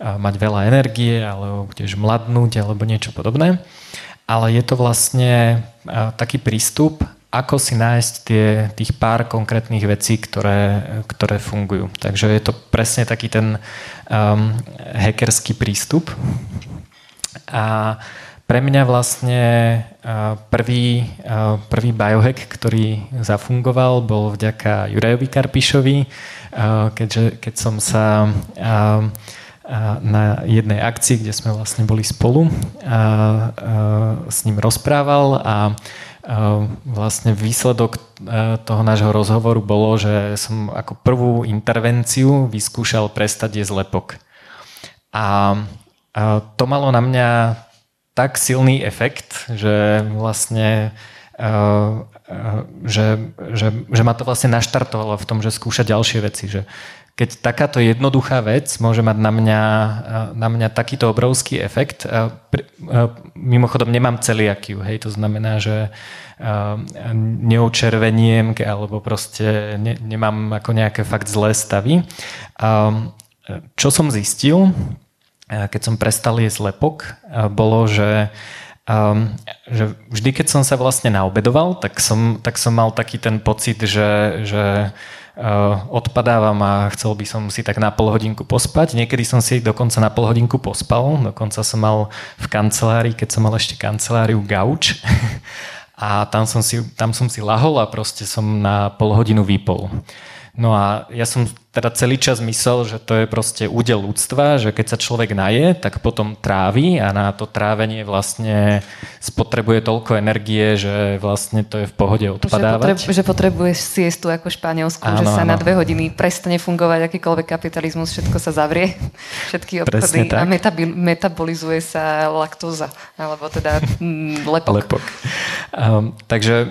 mať veľa energie, alebo budeš mladnúť, alebo niečo podobné ale je to vlastne taký prístup, ako si nájsť tie, tých pár konkrétnych vecí, ktoré, ktoré fungujú. Takže je to presne taký ten um, hackerský prístup. A pre mňa vlastne uh, prvý, uh, prvý biohack, ktorý zafungoval, bol vďaka Jurajovi Karpišovi, keďže, keď som sa uh, na jednej akcii, kde sme vlastne boli spolu a, s ním rozprával a, vlastne výsledok toho nášho rozhovoru bolo, že som ako prvú intervenciu vyskúšal prestať jesť lepok. A, to malo na mňa tak silný efekt, že vlastne že, že, že ma to vlastne naštartovalo v tom, že skúšať ďalšie veci, že keď takáto jednoduchá vec môže mať na mňa, na mňa takýto obrovský efekt. Mimochodom nemám celiakiu, hej, to znamená, že neočerveniem alebo proste ne, nemám ako nejaké fakt zlé stavy. Čo som zistil, keď som prestal jesť lepok, bolo, že Um, že vždy, keď som sa vlastne naobedoval, tak som, tak som mal taký ten pocit, že, že uh, odpadávam a chcel by som si tak na pol hodinku pospať. Niekedy som si dokonca na pol hodinku pospal, dokonca som mal v kancelárii, keď som mal ešte kanceláriu gauč a tam som si, tam som si lahol a proste som na pol hodinu vypol. No a ja som teda celý čas myslel, že to je proste údel ľudstva, že keď sa človek naje, tak potom trávi a na to trávenie vlastne spotrebuje toľko energie, že vlastne to je v pohode odpadávať. Že, potrebu, že potrebuje siestu ako Španielsku, áno, že sa áno. na dve hodiny prestane fungovať akýkoľvek kapitalizmus, všetko sa zavrie, všetky odpady a metabil, metabolizuje sa laktóza, alebo teda mm, lepok. lepok. Um, takže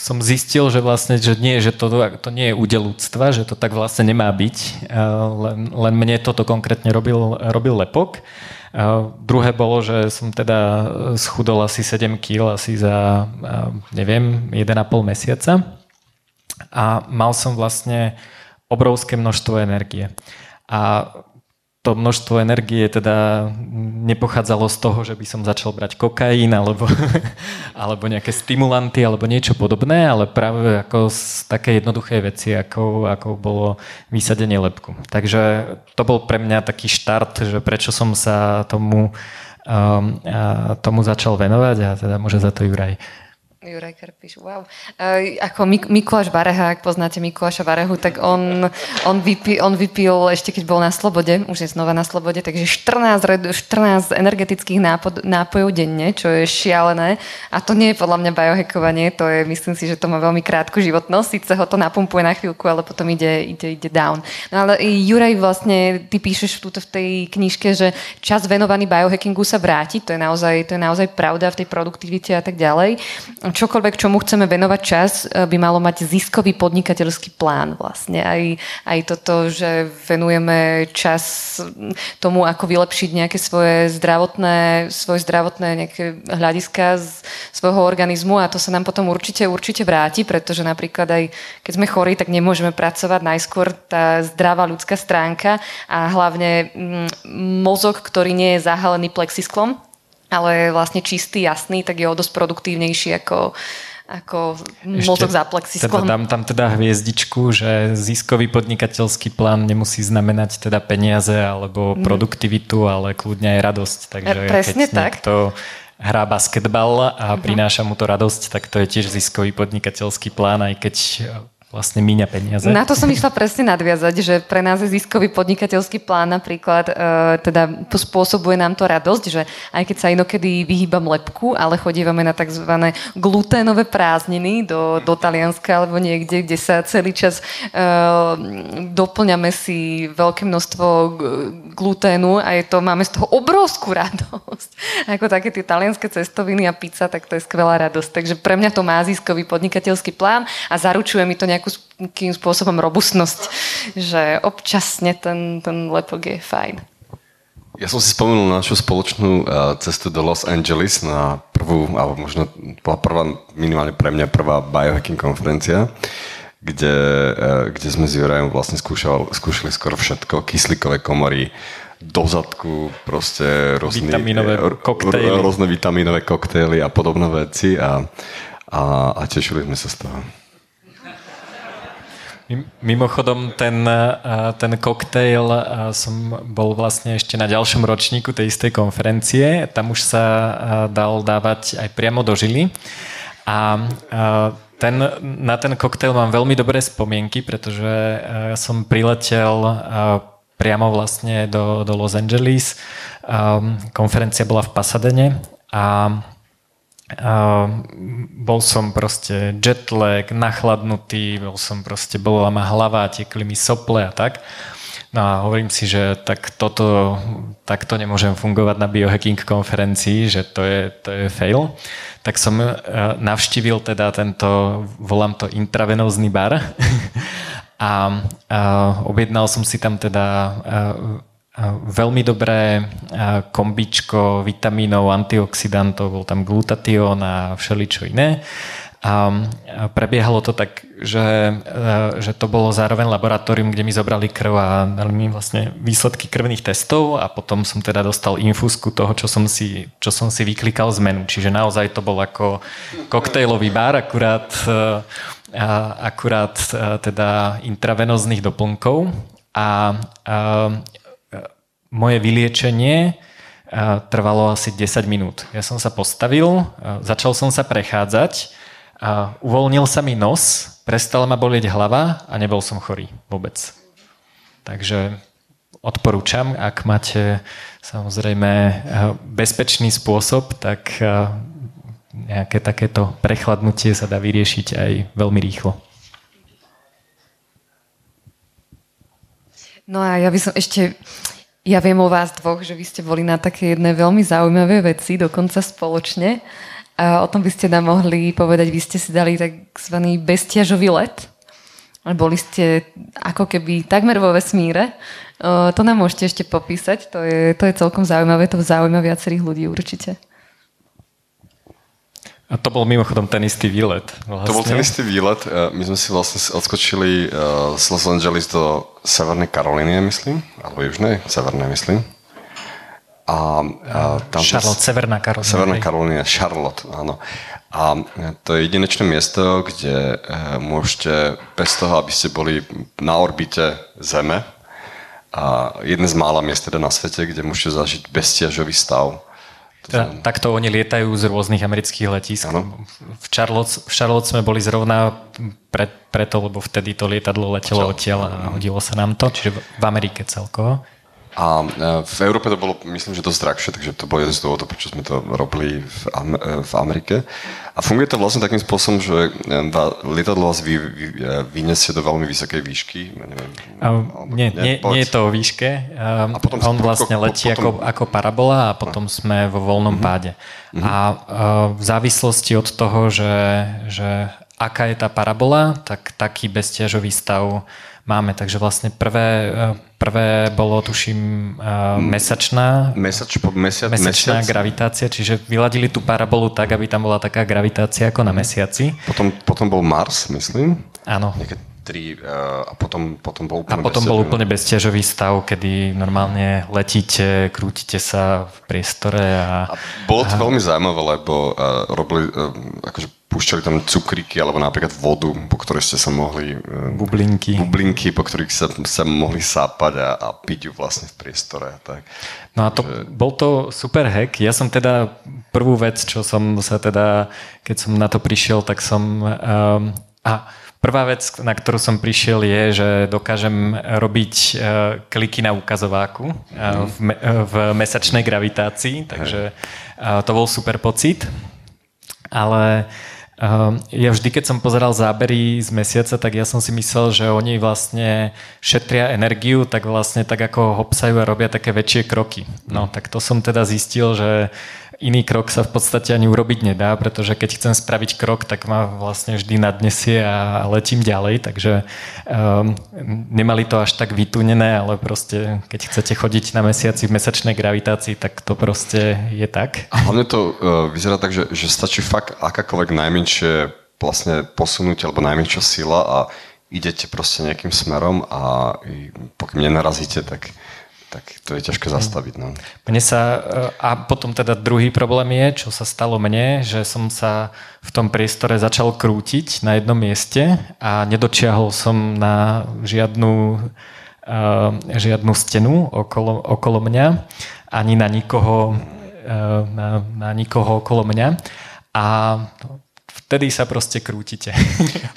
som zistil, že vlastne, že nie, že to, to nie je údel ľudstva, že to tak vlastne nemá byť, eh, len, len mne toto konkrétne robil, robil lepok. Uh, druhé bolo, že som teda schudol asi 7 kg asi za, neviem, 1,5 mesiaca a mal som vlastne obrovské množstvo energie. A to množstvo energie teda nepochádzalo z toho, že by som začal brať kokain alebo, alebo nejaké stimulanty alebo niečo podobné, ale práve ako z také jednoduché veci, ako, ako bolo vysadenie lepku. Takže to bol pre mňa taký štart, že prečo som sa tomu, um, tomu začal venovať a teda môže za to Juraj. Juraj Karpiš, wow. Uh, ako Mik- Mikuláš Bareha, ak poznáte Mikuláša Barehu, tak on, on, vypil, on vypil ešte keď bol na slobode, už je znova na slobode, takže 14, 14 energetických nápod, nápojov denne, čo je šialené. A to nie je podľa mňa biohackovanie, to je, myslím si, že to má veľmi krátku životnosť, síce ho to napumpuje na chvíľku, ale potom ide, ide, ide down. No ale Juraj vlastne, ty píšeš túto v tej knižke, že čas venovaný biohackingu sa vráti, to je naozaj, to je naozaj pravda v tej produktivite a tak ďalej čokoľvek, čomu chceme venovať čas, e, by malo mať ziskový podnikateľský plán vlastne. Aj, aj toto, že venujeme čas tomu, ako vylepšiť nejaké svoje zdravotné, svoje zdravotné nejaké hľadiska z svojho organizmu a to sa nám potom určite, určite vráti, pretože napríklad aj keď sme chorí, tak nemôžeme pracovať najskôr tá zdravá ľudská stránka a hlavne mozog, ktorý nie je zahalený plexisklom, ale vlastne čistý, jasný, tak je o dosť produktívnejší ako, ako mozog za plexisklom. Teda dám tam teda hviezdičku, že ziskový podnikateľský plán nemusí znamenať teda peniaze alebo mhm. produktivitu, ale kľudne aj radosť. Takže e, Presne keď tak. niekto hrá basketbal a mhm. prináša mu to radosť, tak to je tiež ziskový podnikateľský plán, aj keď vlastne míňa peniaze. Na to som išla presne nadviazať, že pre nás je ziskový podnikateľský plán napríklad, e, teda spôsobuje nám to radosť, že aj keď sa inokedy vyhýbam lepku, ale chodívame na tzv. gluténové prázdniny do, do Talianska alebo niekde, kde sa celý čas e, doplňame si veľké množstvo gluténu a je to, máme z toho obrovskú radosť. Ako také tie talianské cestoviny a pizza, tak to je skvelá radosť. Takže pre mňa to má ziskový podnikateľský plán a zaručuje mi to nejakú nejakým spôsobom robustnosť, že občasne ten, ten lepok je fajn. Ja som si spomenul na našu spoločnú eh, cestu do Los Angeles na prvú, alebo možno bola prvá, minimálne pre mňa prvá biohacking konferencia, kde, eh, kde sme s Jurajom vlastne skúšali, skúšali skoro všetko, kyslíkové komory, do zadku, proste rôzne, vitaminové koktejly. rôzne vitaminové koktejly a podobné veci a, a, a tešili sme sa z toho. Mimochodom, ten, ten koktejl som bol vlastne ešte na ďalšom ročníku tej istej konferencie. Tam už sa dal dávať aj priamo do žily. A ten, na ten koktejl mám veľmi dobré spomienky, pretože som priletel priamo vlastne do, do Los Angeles. Konferencia bola v Pasadene a Uh, bol som proste jetlag, nachladnutý, bol som proste, bola ma hlava, tekli mi sople a tak. No a hovorím si, že tak toto, takto nemôžem fungovať na biohacking konferencii, že to je, to je fail. Tak som uh, navštívil teda tento, volám to intravenózny bar a uh, objednal som si tam teda uh, veľmi dobré kombičko vitamínov, antioxidantov, bol tam glutatión a všeličo iné. A prebiehalo to tak, že, že to bolo zároveň laboratórium, kde mi zobrali krv a dali mi vlastne výsledky krvných testov a potom som teda dostal infúzku toho, čo som si, čo som si vyklikal z menu. Čiže naozaj to bol ako koktejlový bar, akurát, akurát teda intravenóznych doplnkov. A, a moje vyliečenie trvalo asi 10 minút. Ja som sa postavil, začal som sa prechádzať a uvoľnil sa mi nos, prestala ma bolieť hlava a nebol som chorý vôbec. Takže odporúčam, ak máte samozrejme bezpečný spôsob, tak nejaké takéto prechladnutie sa dá vyriešiť aj veľmi rýchlo. No a ja by som ešte, ja viem o vás dvoch, že vy ste boli na také jedné veľmi zaujímavé veci, dokonca spoločne. A o tom by ste nám mohli povedať, vy ste si dali tzv. bestiažový let. Boli ste ako keby takmer vo vesmíre. To nám môžete ešte popísať, to je, to je celkom zaujímavé, to zaujíma viacerých ľudí určite. A to bol mimochodom ten istý výlet. Vlastne. To bol ten istý výlet. My sme si vlastne odskočili z Los Angeles do Severnej Karolíny, myslím, alebo Južnej, Severnej, myslím. A, a tam Charlotte, Severná Karolina. Severná Karolina, Charlotte, áno. A to je jedinečné miesto, kde e, môžete, bez toho, aby ste boli na orbite Zeme, a jedné z mála miest teda na svete, kde môžete zažiť bezťažový stav. Teda, takto oni lietajú z rôznych amerických letisk. V Charlotte, v Charlotte sme boli zrovna pre, preto, lebo vtedy to lietadlo letelo odtiaľ a hodilo sa nám to, čiže v Amerike celkovo. A e, v Európe to bolo, myslím, že dosť drahšie, takže to bol jeden z dôvodov, prečo sme to robili v, Am- e, v Amerike. A funguje to vlastne takým spôsobom, že e, lietadlo vás vy, vy, vyniesie do veľmi vysokej výšky. Neviem, uh, nie, nie, nie je to o výške. Uh, a potom on vlastne letí potom... ako, ako parabola a potom sme vo voľnom uh-huh. páde. Uh-huh. A uh, v závislosti od toho, že, že aká je tá parabola, tak taký bezťažový stav máme. Takže vlastne prvé, e, prvé bolo, tuším, uh, mesačná, Mesač, mesiac, mesačná mesiac. gravitácia, čiže vyladili tú parabolu tak, aby tam bola taká gravitácia ako na mesiaci. Potom, potom bol Mars, myslím. Áno. Nejaké tri, uh, a potom, potom bol úplne A potom bol úplne bezťažový stav, kedy normálne letíte, krútite sa v priestore. A, a bolo to a... veľmi zaujímavé, lebo uh, robili, uh, akože púšťali tam cukríky alebo napríklad vodu, po ktorej ste sa mohli... E, bublinky. Bublinky, po ktorých sa, sa mohli sápať a, a piť ju vlastne v priestore. Tak. No a to, že... bol to super hack. Ja som teda prvú vec, čo som sa teda, keď som na to prišiel, tak som... Um, a Prvá vec, na ktorú som prišiel, je, že dokážem robiť uh, kliky na ukazováku uh, v, me, uh, v mesačnej gravitácii, takže uh, to bol super pocit. Ale uh, ja vždy, keď som pozeral zábery z mesiaca, tak ja som si myslel, že oni vlastne šetria energiu, tak vlastne tak ako hopsajú a robia také väčšie kroky. No tak to som teda zistil, že iný krok sa v podstate ani urobiť nedá, pretože keď chcem spraviť krok, tak ma vlastne vždy nadnesie a letím ďalej, takže um, nemali to až tak vytunené, ale proste keď chcete chodiť na mesiaci v mesačnej gravitácii, tak to proste je tak. A hlavne to uh, vyzerá tak, že, že stačí fakt akákoľvek najmenšie vlastne posunúť alebo najmenšia sila a idete proste nejakým smerom a pokým nenarazíte, tak tak to je ťažké zastaviť. No. Mne sa, a potom teda druhý problém je, čo sa stalo mne, že som sa v tom priestore začal krútiť na jednom mieste a nedočiahol som na žiadnu, žiadnu stenu okolo, okolo mňa, ani na nikoho, na, na nikoho okolo mňa. A vtedy sa proste krútite.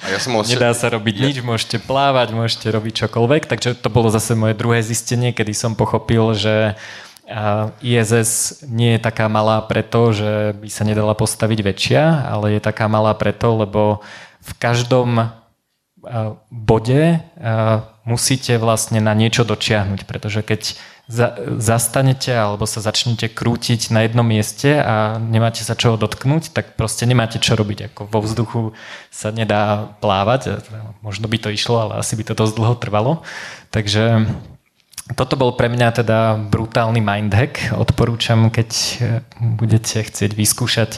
A ja som vlastne... Nedá sa robiť ja... nič, môžete plávať, môžete robiť čokoľvek, takže to bolo zase moje druhé zistenie, kedy som pochopil, že ISS nie je taká malá preto, že by sa nedala postaviť väčšia, ale je taká malá preto, lebo v každom bode musíte vlastne na niečo dočiahnuť, pretože keď za, zastanete alebo sa začnete krútiť na jednom mieste a nemáte sa čoho dotknúť, tak proste nemáte čo robiť. Ako vo vzduchu sa nedá plávať, možno by to išlo, ale asi by to dosť dlho trvalo. Takže toto bol pre mňa teda brutálny mindhack. Odporúčam, keď eh, budete chcieť vyskúšať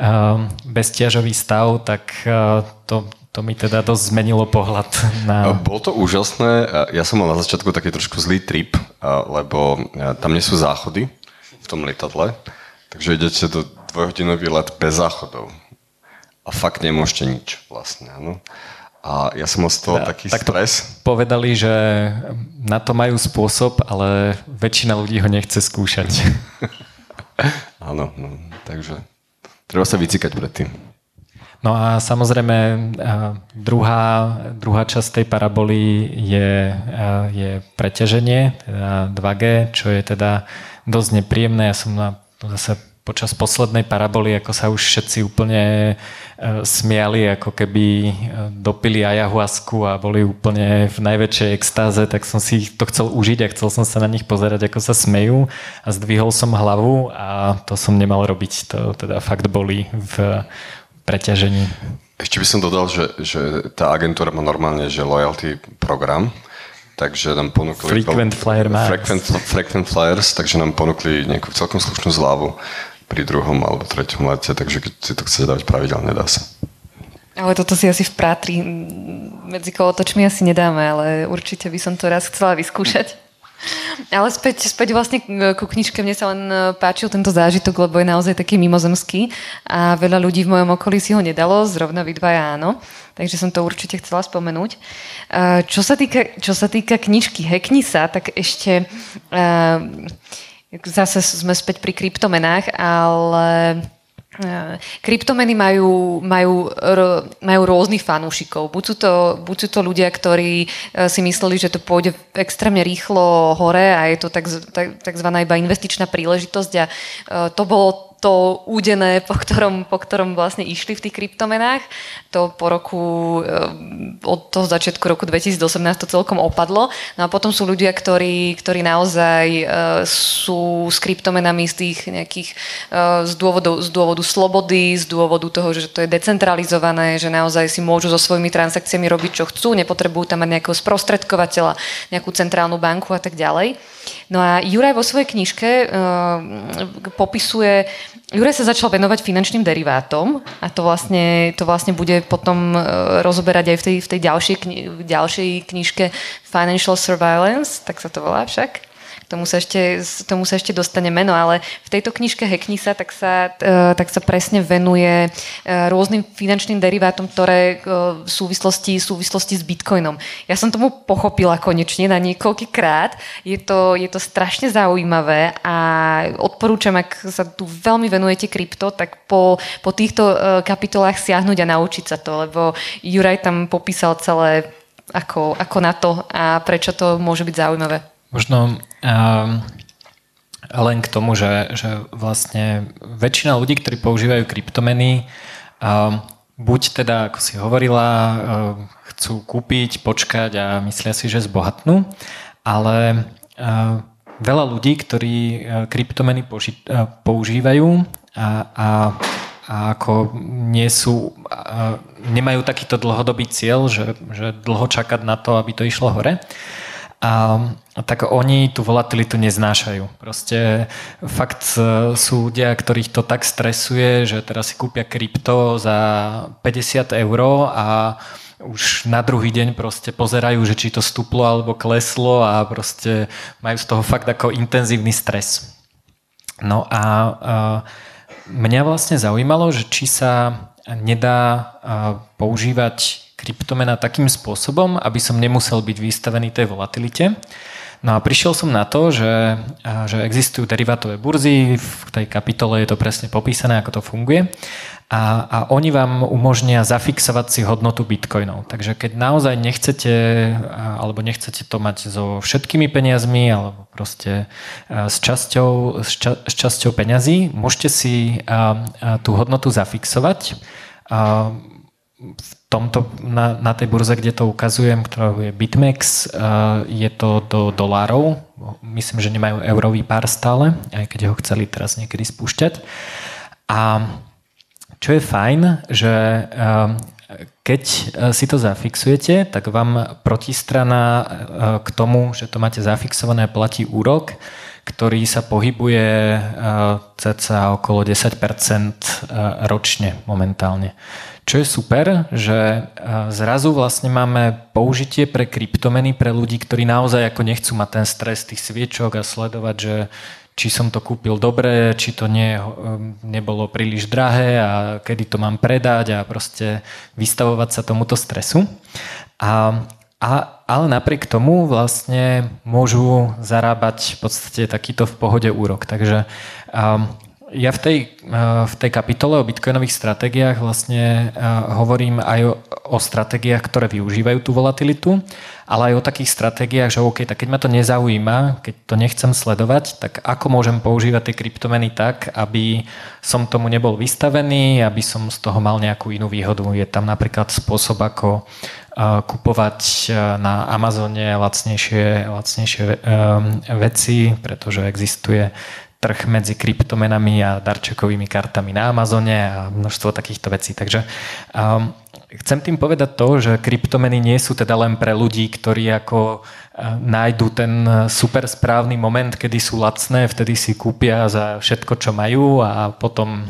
uh, bezťažový stav, tak uh, to to mi teda dosť zmenilo pohľad na... Bolo to úžasné. Ja som mal na začiatku taký trošku zlý trip, lebo tam nie sú záchody v tom lietadle, takže idete do dvojhodinový let bez záchodov. A fakt nemôžete nič vlastne. No. A ja som mal z toho ja, taký tak stres. Povedali, že na to majú spôsob, ale väčšina ľudí ho nechce skúšať. Áno, no, takže treba sa vycikať predtým. No a samozrejme druhá, druhá časť tej paraboly je, je preťaženie, teda 2G, čo je teda dosť nepríjemné. Ja som na, zase počas poslednej paraboly, ako sa už všetci úplne e, smiali, ako keby dopili ayahuasku a boli úplne v najväčšej extáze, tak som si to chcel užiť a chcel som sa na nich pozerať, ako sa smejú a zdvihol som hlavu a to som nemal robiť. To teda fakt boli v preťažení. Ešte by som dodal, že, že tá agentúra má normálne že loyalty program, takže nám ponúkli... Frequent flyer frequent, frequent flyers, takže nám ponúkli nejakú celkom slušnú zľavu pri druhom alebo treťom lete, takže keď si to chcete dať pravidelne, dá sa. Ale toto si asi v prátri medzi kolotočmi asi nedáme, ale určite by som to raz chcela vyskúšať. Ale späť, späť vlastne ku knižke, mne sa len e, páčil tento zážitok, lebo je naozaj taký mimozemský a veľa ľudí v mojom okolí si ho nedalo, zrovna vy dvaja áno, takže som to určite chcela spomenúť. E, čo sa týka, čo sa týka knižky Hekni sa, tak ešte e, zase sme späť pri kryptomenách, ale Kryptomeny majú, majú, majú rôznych fanúšikov. Buď sú, to, buď sú to ľudia, ktorí e, si mysleli, že to pôjde extrémne rýchlo hore a je to tak, tak, takzvaná iba investičná príležitosť a e, to bolo to údené, po ktorom, po ktorom vlastne išli v tých kryptomenách. To po roku, eh, od toho začiatku roku 2018 to celkom opadlo. No a potom sú ľudia, ktorí, ktorí naozaj eh, sú s kryptomenami z tých nejakých, eh, z dôvodu, z dôvodu slobody, z dôvodu toho, že to je decentralizované, že naozaj si môžu so svojimi transakciami robiť, čo chcú, nepotrebujú tam mať nejakého sprostredkovateľa, nejakú centrálnu banku a tak ďalej. No a Juraj vo svojej knižke uh, popisuje, Juraj sa začal venovať finančným derivátom a to vlastne, to vlastne bude potom uh, rozoberať aj v tej, v tej ďalšej, kni- ďalšej knižke Financial Surveillance, tak sa to volá však tomu sa ešte, tomu sa ešte dostane meno, ale v tejto knižke Hekni sa, tak sa, e, tak sa presne venuje e, rôznym finančným derivátom, ktoré e, v súvislosti, v súvislosti s bitcoinom. Ja som tomu pochopila konečne na niekoľký krát. Je to, je to strašne zaujímavé a odporúčam, ak sa tu veľmi venujete krypto, tak po, po týchto kapitolách siahnuť a naučiť sa to, lebo Juraj tam popísal celé ako, ako na to a prečo to môže byť zaujímavé. Možno um, len k tomu, že, že vlastne väčšina ľudí, ktorí používajú kryptomeny, um, buď teda, ako si hovorila, um, chcú kúpiť, počkať a myslia si, že zbohatnú, ale um, veľa ľudí, ktorí uh, kryptomeny poži- uh, používajú a, a a ako nie sú, nemajú takýto dlhodobý cieľ, že, že dlho čakať na to, aby to išlo hore, a, tak oni tú volatilitu neznášajú. Proste fakt e, sú ľudia, ktorých to tak stresuje, že teraz si kúpia krypto za 50 eur a už na druhý deň proste pozerajú, že či to stúplo alebo kleslo a proste majú z toho fakt ako intenzívny stres. No a, a mňa vlastne zaujímalo, že či sa nedá používať kryptomena takým spôsobom, aby som nemusel byť vystavený tej volatilite. No a prišiel som na to, že, že existujú derivátové burzy, v tej kapitole je to presne popísané, ako to funguje. A, a oni vám umožnia zafixovať si hodnotu bitcoinov. Takže keď naozaj nechcete, alebo nechcete to mať so všetkými peniazmi, alebo proste s časťou, s, ča, s časťou peňazí, môžete si a, a tú hodnotu zafixovať. A v tomto, na, na tej burze, kde to ukazujem, ktorá je BitMEX, je to do dolárov. Myslím, že nemajú eurový pár stále, aj keď ho chceli teraz niekedy spúšťať. A čo je fajn, že keď si to zafixujete, tak vám protistrana k tomu, že to máte zafixované, platí úrok, ktorý sa pohybuje cca okolo 10% ročne momentálne. Čo je super, že zrazu vlastne máme použitie pre kryptomeny pre ľudí, ktorí naozaj ako nechcú mať ten stres tých sviečok a sledovať, že či som to kúpil dobre, či to nie, nebolo príliš drahé a kedy to mám predať a proste vystavovať sa tomuto stresu. A, a, ale napriek tomu vlastne môžu zarábať v podstate takýto v pohode úrok. Takže um, ja v tej, eh, v tej kapitole o bitcoinových stratégiách vlastne eh, hovorím aj o, o stratégiách, ktoré využívajú tú volatilitu, ale aj o takých stratégiách, že OK, tak keď ma to nezaujíma, keď to nechcem sledovať, tak ako môžem používať tie kryptomeny tak, aby som tomu nebol vystavený, aby som z toho mal nejakú inú výhodu. Je tam napríklad spôsob, ako eh, kupovať na Amazone lacnejšie, lacnejšie veci, pretože existuje trh medzi kryptomenami a darčekovými kartami na Amazone a množstvo takýchto vecí. Takže um, chcem tým povedať to, že kryptomeny nie sú teda len pre ľudí, ktorí ako uh, nájdu ten super správny moment, kedy sú lacné, vtedy si kúpia za všetko, čo majú a potom,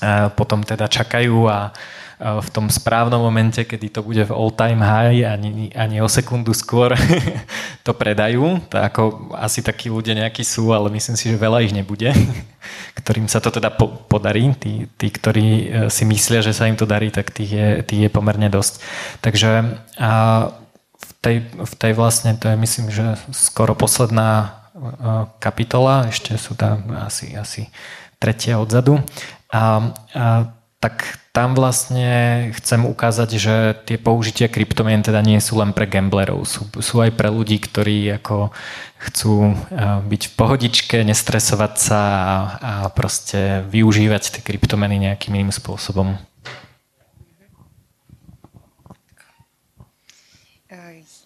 uh, potom teda čakajú a v tom správnom momente, kedy to bude v all time high, ani, ani o sekundu skôr to predajú. To ako asi takí ľudia nejakí sú, ale myslím si, že veľa ich nebude, ktorým sa to teda po, podarí. Tí, tí, ktorí e, si myslia, že sa im to darí, tak tých je, tých je pomerne dosť. Takže a v, tej, v tej vlastne, to je myslím, že skoro posledná e, kapitola, ešte sú tam asi, asi tretia odzadu. A, a tak tam vlastne chcem ukázať, že tie použitia kryptomien teda nie sú len pre gamblerov, sú, sú aj pre ľudí, ktorí ako chcú eh, byť v pohodičke, nestresovať sa a, a proste využívať tie kryptomeny nejakým iným spôsobom.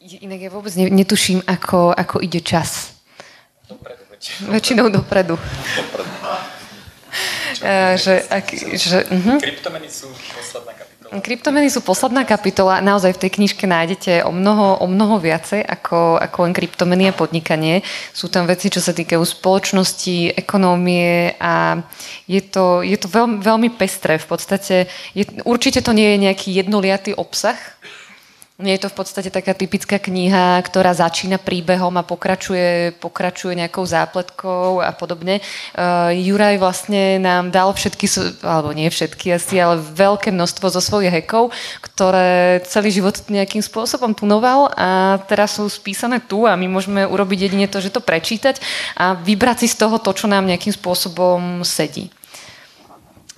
Inak ja vôbec netuším, ako, ako ide čas. Dopredu, väčšinou. Väčšinou dopredu. dopredu. Uh, že, ak, že, uh-huh. Kryptomeny sú posledná kapitola. Kryptomeny sú posledná kapitola. Naozaj v tej knižke nájdete o mnoho, o mnoho viacej ako, ako len kryptomeny a podnikanie. Sú tam veci, čo sa týkajú spoločnosti, ekonómie a je to, je to veľmi, veľmi pestré. V podstate je, určite to nie je nejaký jednoliatý obsah, je to v podstate taká typická kniha, ktorá začína príbehom a pokračuje, pokračuje nejakou zápletkou a podobne. Uh, Juraj vlastne nám dal všetky, alebo nie všetky asi, ale veľké množstvo zo svojich hekov, ktoré celý život nejakým spôsobom tunoval a teraz sú spísané tu a my môžeme urobiť jedine to, že to prečítať a vybrať si z toho to, čo nám nejakým spôsobom sedí.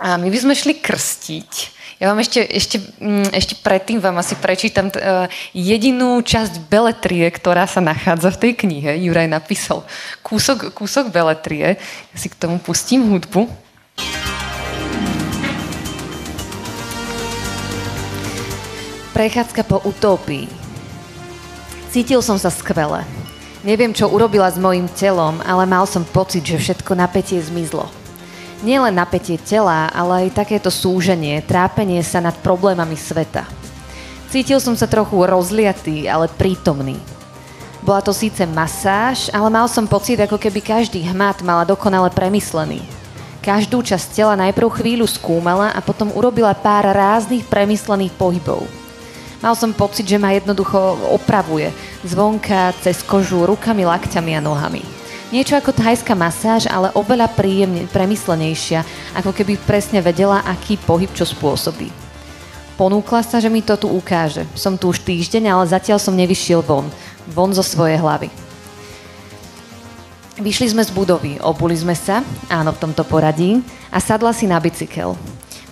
A my by sme šli krstiť. Ja vám ešte, ešte, mm, ešte predtým vám asi prečítam uh, jedinú časť beletrie, ktorá sa nachádza v tej knihe. Juraj napísal kúsok, kúsok beletrie. Ja si k tomu pustím hudbu. Prechádzka po utópii. Cítil som sa skvele. Neviem, čo urobila s mojim telom, ale mal som pocit, že všetko napätie zmizlo. Nielen napätie tela, ale aj takéto súženie, trápenie sa nad problémami sveta. Cítil som sa trochu rozliatý, ale prítomný. Bola to síce masáž, ale mal som pocit, ako keby každý hmat mala dokonale premyslený. Každú časť tela najprv chvíľu skúmala a potom urobila pár ráznych premyslených pohybov. Mal som pocit, že ma jednoducho opravuje, zvonka, cez kožu, rukami, lakťami a nohami. Niečo ako thajská masáž, ale oveľa príjemne, premyslenejšia, ako keby presne vedela, aký pohyb čo spôsobí. Ponúkla sa, že mi to tu ukáže. Som tu už týždeň, ale zatiaľ som nevyšiel von. Von zo svojej hlavy. Vyšli sme z budovy, obuli sme sa, áno v tomto poradí, a sadla si na bicykel.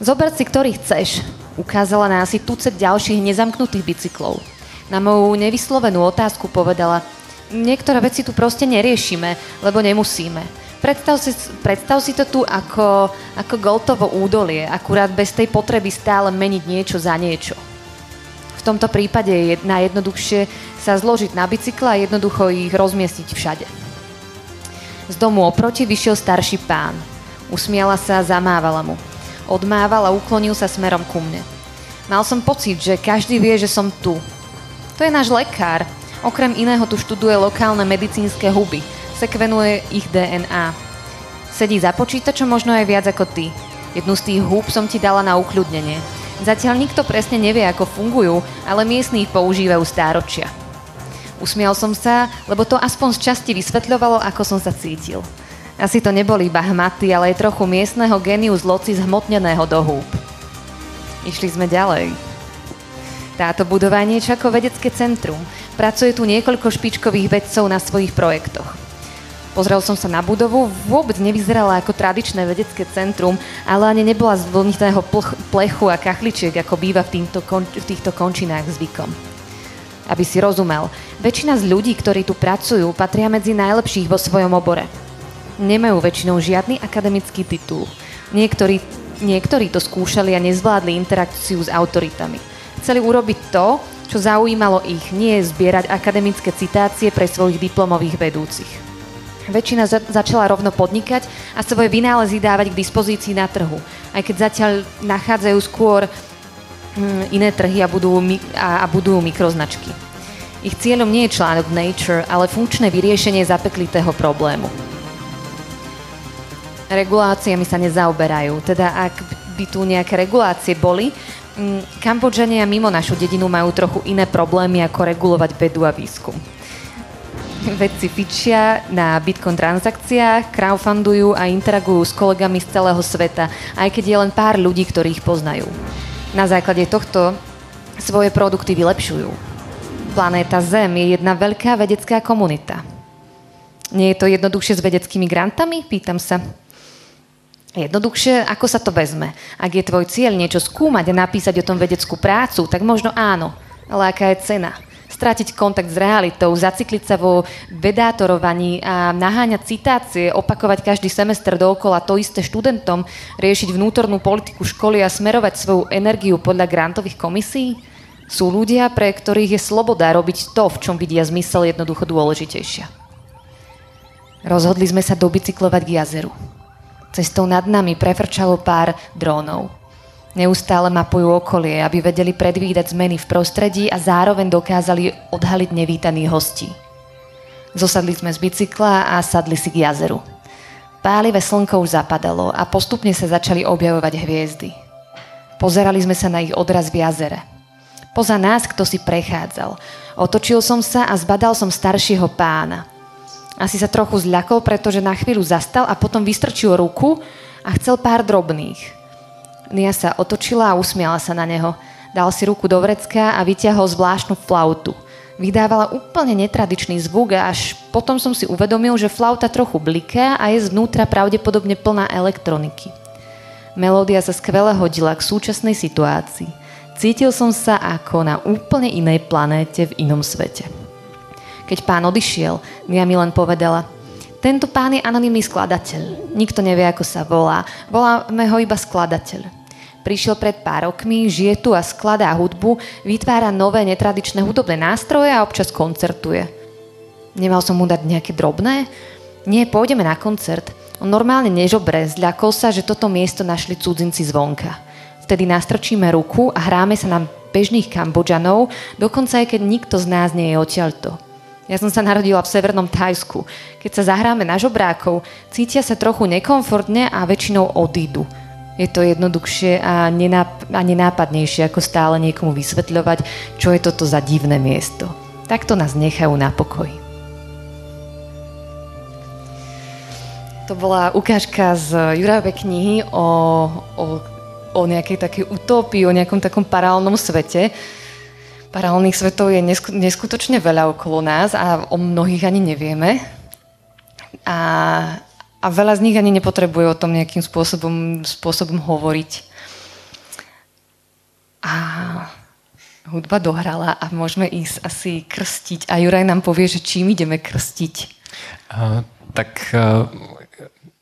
Zober si, ktorý chceš. Ukázala na asi tucet ďalších nezamknutých bicyklov. Na moju nevyslovenú otázku povedala, niektoré veci tu proste neriešime, lebo nemusíme. Predstav si, predstav si to tu ako, ako Goltovo údolie, akurát bez tej potreby stále meniť niečo za niečo. V tomto prípade je najjednoduchšie sa zložiť na bicykle a jednoducho ich rozmiestiť všade. Z domu oproti vyšiel starší pán. Usmiala sa a zamávala mu. Odmával a uklonil sa smerom ku mne. Mal som pocit, že každý vie, že som tu. To je náš lekár. Okrem iného tu študuje lokálne medicínske huby. Sekvenuje ich DNA. Sedí za počítačom možno aj viac ako ty. Jednu z tých húb som ti dala na ukľudnenie. Zatiaľ nikto presne nevie, ako fungujú, ale miestni ich používajú stáročia. Usmial som sa, lebo to aspoň z časti vysvetľovalo, ako som sa cítil. Asi to neboli iba hmaty, ale aj trochu miestneho geniu z loci zhmotneného do húb. Išli sme ďalej. Táto budova je niečo ako vedecké centrum. Pracuje tu niekoľko špičkových vedcov na svojich projektoch. Pozrel som sa na budovu, vôbec nevyzerala ako tradičné vedecké centrum, ale ani nebola z vlnitého plechu a kachličiek, ako býva v, týmto, v týchto končinách zvykom. Aby si rozumel, väčšina z ľudí, ktorí tu pracujú, patria medzi najlepších vo svojom obore nemajú väčšinou žiadny akademický titul. Niektorí, niektorí to skúšali a nezvládli interakciu s autoritami. Chceli urobiť to, čo zaujímalo ich, nie je zbierať akademické citácie pre svojich diplomových vedúcich. Väčšina za- začala rovno podnikať a svoje vynálezy dávať k dispozícii na trhu, aj keď zatiaľ nachádzajú skôr hm, iné trhy a budú, a, a budú mikroznačky. Ich cieľom nie je článok Nature, ale funkčné vyriešenie zapeklitého problému reguláciami sa nezaoberajú. Teda ak by tu nejaké regulácie boli, mm, Kambodžania mimo našu dedinu majú trochu iné problémy, ako regulovať vedu a výskum. Vedci fičia na Bitcoin transakciách, crowdfundujú a interagujú s kolegami z celého sveta, aj keď je len pár ľudí, ktorí ich poznajú. Na základe tohto svoje produkty vylepšujú. Planéta Zem je jedna veľká vedecká komunita. Nie je to jednoduchšie s vedeckými grantami? Pýtam sa. Jednoduchšie, ako sa to vezme. Ak je tvoj cieľ niečo skúmať a napísať o tom vedeckú prácu, tak možno áno. Ale aká je cena? Stratiť kontakt s realitou, zacikliť sa vo vedátorovaní a naháňať citácie, opakovať každý semester dookola to isté študentom, riešiť vnútornú politiku školy a smerovať svoju energiu podľa grantových komisí? Sú ľudia, pre ktorých je sloboda robiť to, v čom vidia zmysel jednoducho dôležitejšia. Rozhodli sme sa dobicyklovať k jazeru. Cestou nad nami prefrčalo pár drónov. Neustále mapujú okolie, aby vedeli predvídať zmeny v prostredí a zároveň dokázali odhaliť nevítaných hostí. Zosadli sme z bicykla a sadli si k jazeru. Pálivé slnko už zapadalo a postupne sa začali objavovať hviezdy. Pozerali sme sa na ich odraz v jazere. Poza nás kto si prechádzal. Otočil som sa a zbadal som staršieho pána – asi sa trochu zľakol, pretože na chvíľu zastal a potom vystrčil ruku a chcel pár drobných. Nia sa otočila a usmiala sa na neho. Dal si ruku do vrecka a vyťahol zvláštnu flautu. Vydávala úplne netradičný zvuk a až potom som si uvedomil, že flauta trochu bliká a je zvnútra pravdepodobne plná elektroniky. Melódia sa skvele hodila k súčasnej situácii. Cítil som sa ako na úplne inej planéte v inom svete. Keď pán odišiel, Mia mi len povedala, tento pán je anonimný skladateľ. Nikto nevie, ako sa volá. Voláme ho iba skladateľ. Prišiel pred pár rokmi, žije tu a skladá hudbu, vytvára nové netradičné hudobné nástroje a občas koncertuje. Nemal som mu dať nejaké drobné? Nie, pôjdeme na koncert. On normálne nežobre, zľakol sa, že toto miesto našli cudzinci zvonka. Vtedy nastrčíme ruku a hráme sa na bežných Kambodžanov, dokonca aj keď nikto z nás nie je odtiaľto. Ja som sa narodila v severnom Thajsku. Keď sa zahráme na žobrákov, cítia sa trochu nekomfortne a väčšinou odídu. Je to jednoduchšie a, nenáp- a nenápadnejšie, ako stále niekomu vysvetľovať, čo je toto za divné miesto. Takto nás nechajú na pokoji. To bola ukážka z Jurajovej knihy o, o, o nejakej takej utópii, o nejakom takom paralelnom svete, Paralelných svetov je neskutočne veľa okolo nás a o mnohých ani nevieme. A, a veľa z nich ani nepotrebuje o tom nejakým spôsobom, spôsobom hovoriť. A hudba dohrala a môžeme ísť asi krstiť. A Juraj nám povie, že čím ideme krstiť. Uh, tak uh,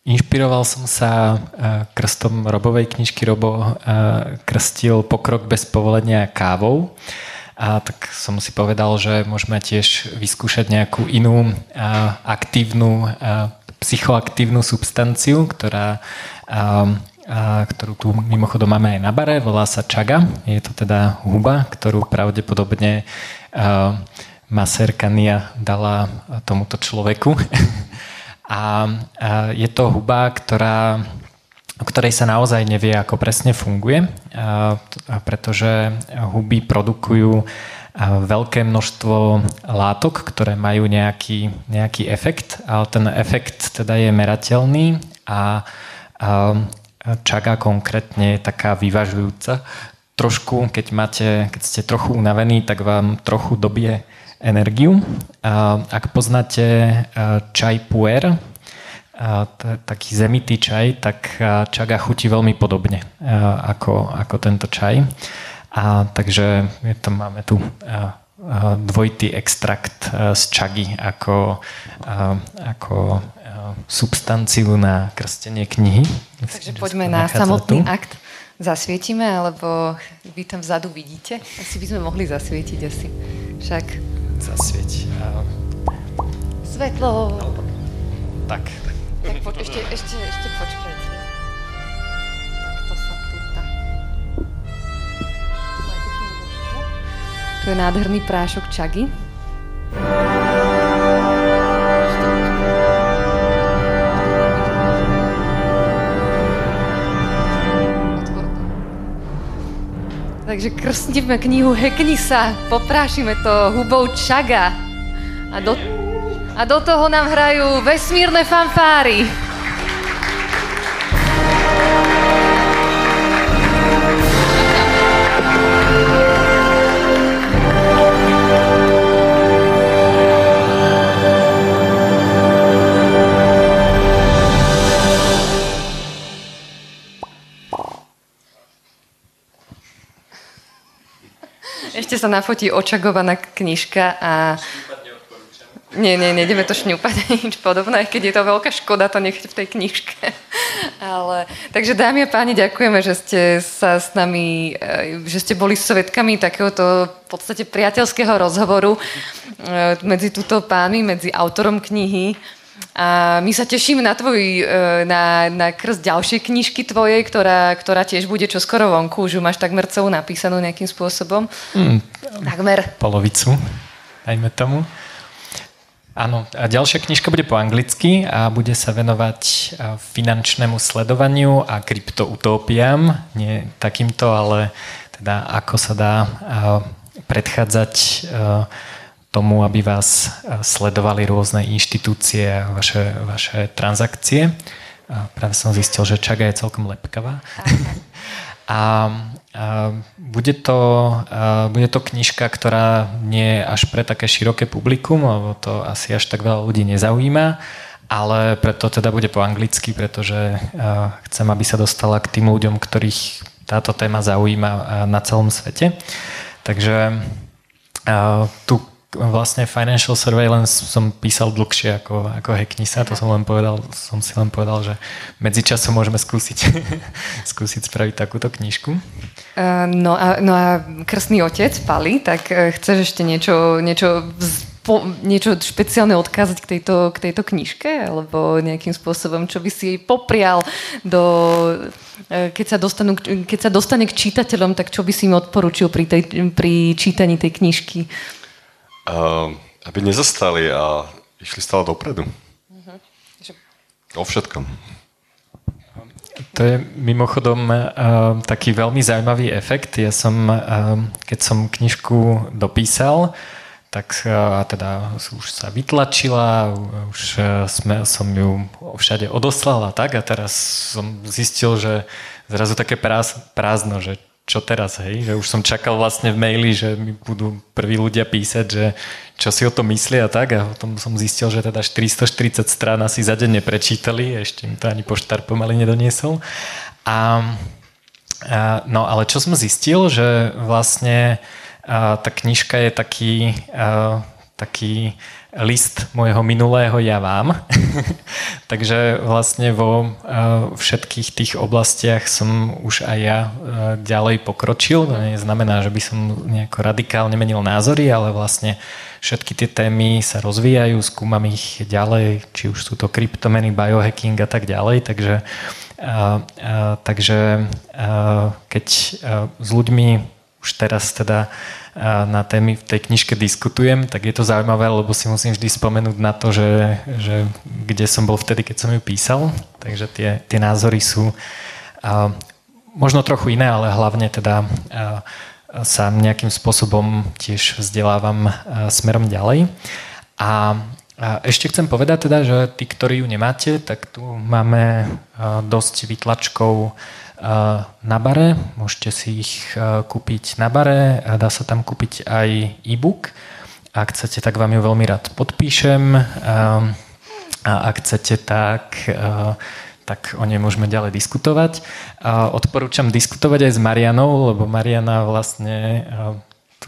inšpiroval som sa uh, krstom Robovej knižky. Robo uh, krstil pokrok bez povolenia kávou. A tak som si povedal, že môžeme tiež vyskúšať nejakú inú a, aktívnu, a, psychoaktívnu substanciu, ktorá a, a, ktorú tu mimochodom máme aj na bare, volá sa čaga. Je to teda huba, ktorú pravdepodobne a, masérka Nia dala tomuto človeku. a, a je to huba, ktorá o ktorej sa naozaj nevie, ako presne funguje, pretože huby produkujú veľké množstvo látok, ktoré majú nejaký, nejaký efekt, ale ten efekt teda je merateľný a, čaga konkrétne je taká vyvažujúca. Trošku, keď, máte, keď ste trochu unavení, tak vám trochu dobie energiu. Ak poznáte čaj puer, taký zemitý čaj, tak čaga chutí veľmi podobne ako, ako tento čaj. A takže je to, máme tu dvojitý extrakt z čagy ako, ako substanciu na krstenie knihy. Takže Myslím, poďme na samotný tu. akt. Zasvietime, alebo vy tam vzadu vidíte? Asi by sme mohli zasvietiť asi. Však. Zasvieť. Svetlo. No, tak. Tak poč- ešte, ešte, ešte počkajte. Tak to sa je nádherný prášok čagy. Takže krstíme knihu Hekni sa, poprášime to hubou čaga. A do, a do toho nám hrajú vesmírne fanfáry. Ešte sa nafotí očagovaná knižka a nie, nie, nejdeme to šňupať, nič podobné, keď je to veľká škoda to nechať v tej knižke. Ale, takže dámy a páni, ďakujeme, že ste sa s nami, e, že ste boli svetkami takéhoto v podstate priateľského rozhovoru e, medzi túto pány, medzi autorom knihy. A my sa tešíme na tvoj, e, na, na krst ďalšej knižky tvojej, ktorá, ktorá tiež bude čoskoro vonku. Už ju máš takmer celú napísanú nejakým spôsobom. Mm, takmer. Polovicu, dajme tomu. Áno, a ďalšia knižka bude po anglicky a bude sa venovať finančnému sledovaniu a kryptoutópiám. Nie takýmto, ale teda ako sa dá predchádzať tomu, aby vás sledovali rôzne inštitúcie a vaše, vaše transakcie. Práve som zistil, že čaga je celkom lepkavá. A, a bude, to, a bude to knižka, ktorá nie je až pre také široké publikum, lebo to asi až tak veľa ľudí nezaujíma, ale preto teda bude po anglicky, pretože chcem, aby sa dostala k tým ľuďom, ktorých táto téma zaujíma na celom svete. Takže tu vlastne financial surveillance som písal dlhšie ako, ako Hacknisa, to som len povedal, som si len povedal, že medzičasom môžeme skúsiť, skúsiť spraviť takúto knižku. Uh, no, a, no a krstný otec, Pali, tak uh, chceš ešte niečo, niečo po, niečo špeciálne odkázať k tejto, k tejto knižke? Alebo nejakým spôsobom, čo by si jej poprial do, e, keď, sa dostanú, keď sa dostane k čítateľom, tak čo by si im odporučil pri, tej, pri čítaní tej knižky? Uh, aby nezastali a išli stále dopredu. Uh-huh. O všetkom. To je mimochodom uh, taký veľmi zaujímavý efekt. Ja som, uh, keď som knižku dopísal, tak uh, teda už sa vytlačila, už uh, sme, som ju všade odoslal a tak a teraz som zistil, že zrazu také prázdno, že čo teraz, hej? Že už som čakal vlastne v maili, že mi budú prví ľudia písať, že čo si o tom myslia a tak a potom som zistil, že teda 440 strán asi za deň neprečítali, ešte mi to ani poštár pomaly nedoniesol. A, a, no ale čo som zistil, že vlastne a, tá knižka je taký, a, taký list môjho minulého ja vám. Takže vlastne vo všetkých tých oblastiach som už aj ja ďalej pokročil. To neznamená, že by som nejako radikálne menil názory, ale vlastne všetky tie témy sa rozvíjajú, skúmam ich ďalej, či už sú to kryptomeny, biohacking a tak ďalej. Takže, takže keď s ľuďmi už teraz teda na témy v tej knižke diskutujem, tak je to zaujímavé, lebo si musím vždy spomenúť na to, že, že kde som bol vtedy, keď som ju písal. Takže tie, tie názory sú a, možno trochu iné, ale hlavne teda a, sa nejakým spôsobom tiež vzdelávam a, smerom ďalej. A, a ešte chcem povedať teda, že tí, ktorí ju nemáte, tak tu máme dosť vytlačkov na bare. Môžete si ich kúpiť na bare. Dá sa tam kúpiť aj e-book. Ak chcete, tak vám ju veľmi rád podpíšem. A ak chcete, tak, tak o nej môžeme ďalej diskutovať. Odporúčam diskutovať aj s Marianou, lebo Mariana vlastne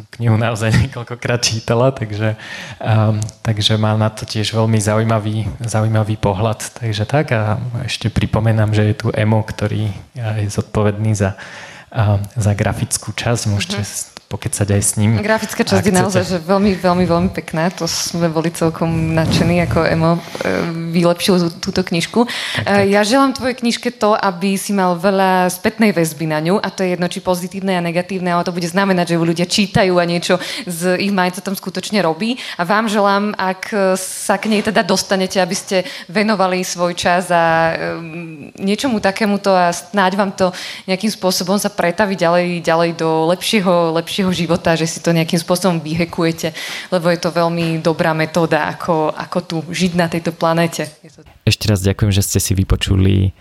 tú knihu naozaj niekoľkokrát čítala, takže, um, takže má na to tiež veľmi zaujímavý, zaujímavý pohľad. Takže tak a ešte pripomenám, že je tu Emo, ktorý je zodpovedný za, uh, za grafickú časť. Môžete mm-hmm pokecať aj s ním. Grafická časť je naozaj že veľmi, veľmi, veľmi pekná. To sme boli celkom nadšení, ako Emo e, vylepšil túto knižku. Tak, tak. Ja želám tvojej knižke to, aby si mal veľa spätnej väzby na ňu a to je jedno, či pozitívne a negatívne, ale to bude znamenať, že ju ľudia čítajú a niečo z ich tam skutočne robí. A vám želám, ak sa k nej teda dostanete, aby ste venovali svoj čas a um, niečomu takémuto a snáď vám to nejakým spôsobom sa pretaví ďalej, ďalej do lepšieho, lepšieho ďalšieho života, že si to nejakým spôsobom vyhekujete, lebo je to veľmi dobrá metóda, ako, ako tu žiť na tejto planéte. Ešte raz ďakujem, že ste si vypočuli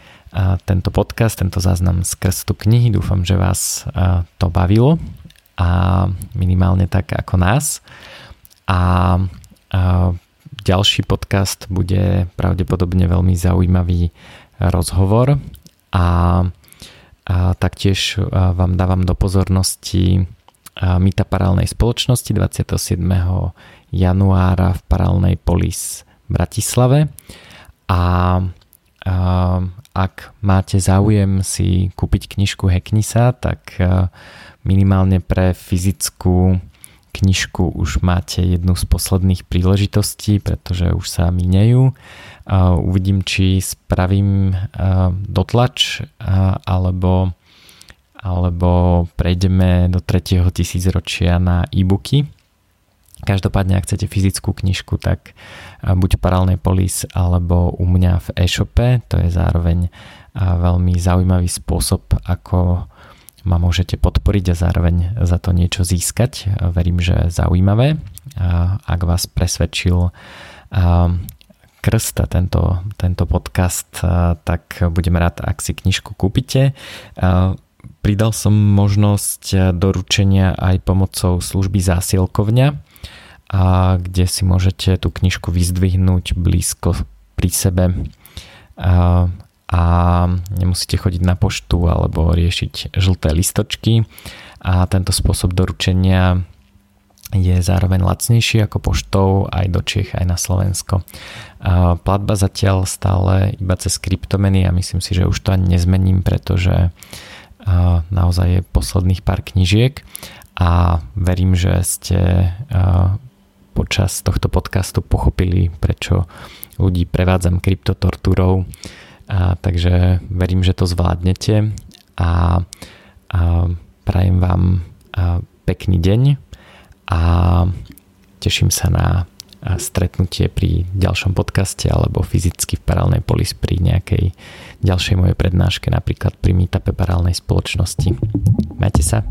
tento podcast, tento záznam z krstu knihy. Dúfam, že vás to bavilo a minimálne tak ako nás. A, ďalší podcast bude pravdepodobne veľmi zaujímavý rozhovor a, a taktiež vám dávam do pozornosti Mita paralelnej spoločnosti 27. januára v paralelnej polis v Bratislave a ak máte záujem si kúpiť knižku Heknisa, tak minimálne pre fyzickú knižku už máte jednu z posledných príležitostí, pretože už sa minejú. Uvidím, či spravím dotlač alebo alebo prejdeme do tretieho tisícročia na e-booky. Každopádne, ak chcete fyzickú knižku, tak buď Paralelnej Polis alebo u mňa v e-shope. To je zároveň veľmi zaujímavý spôsob, ako ma môžete podporiť a zároveň za to niečo získať. Verím, že zaujímavé. Ak vás presvedčil krst a tento, tento podcast, tak budem rád, ak si knižku kúpite. Pridal som možnosť eh, doručenia aj pomocou služby zásielkovňa, a kde si môžete tú knižku vyzdvihnúť blízko pri sebe a, a nemusíte chodiť na poštu alebo riešiť žlté listočky a tento spôsob doručenia je zároveň lacnejší ako poštou aj do Čech, aj na Slovensko. A platba zatiaľ stále iba cez kryptomeny a myslím si, že už to ani nezmením, pretože naozaj posledných pár knižiek. A verím, že ste počas tohto podcastu pochopili, prečo ľudí prevádzam kryptotortúrou. A, takže verím, že to zvládnete. A, a prajem vám a, pekný deň. A teším sa na stretnutie pri ďalšom podcaste alebo fyzicky v paralelnej polis pri nejakej ďalšej mojej prednáške, napríklad pri meetupe paralelnej spoločnosti. Majte sa.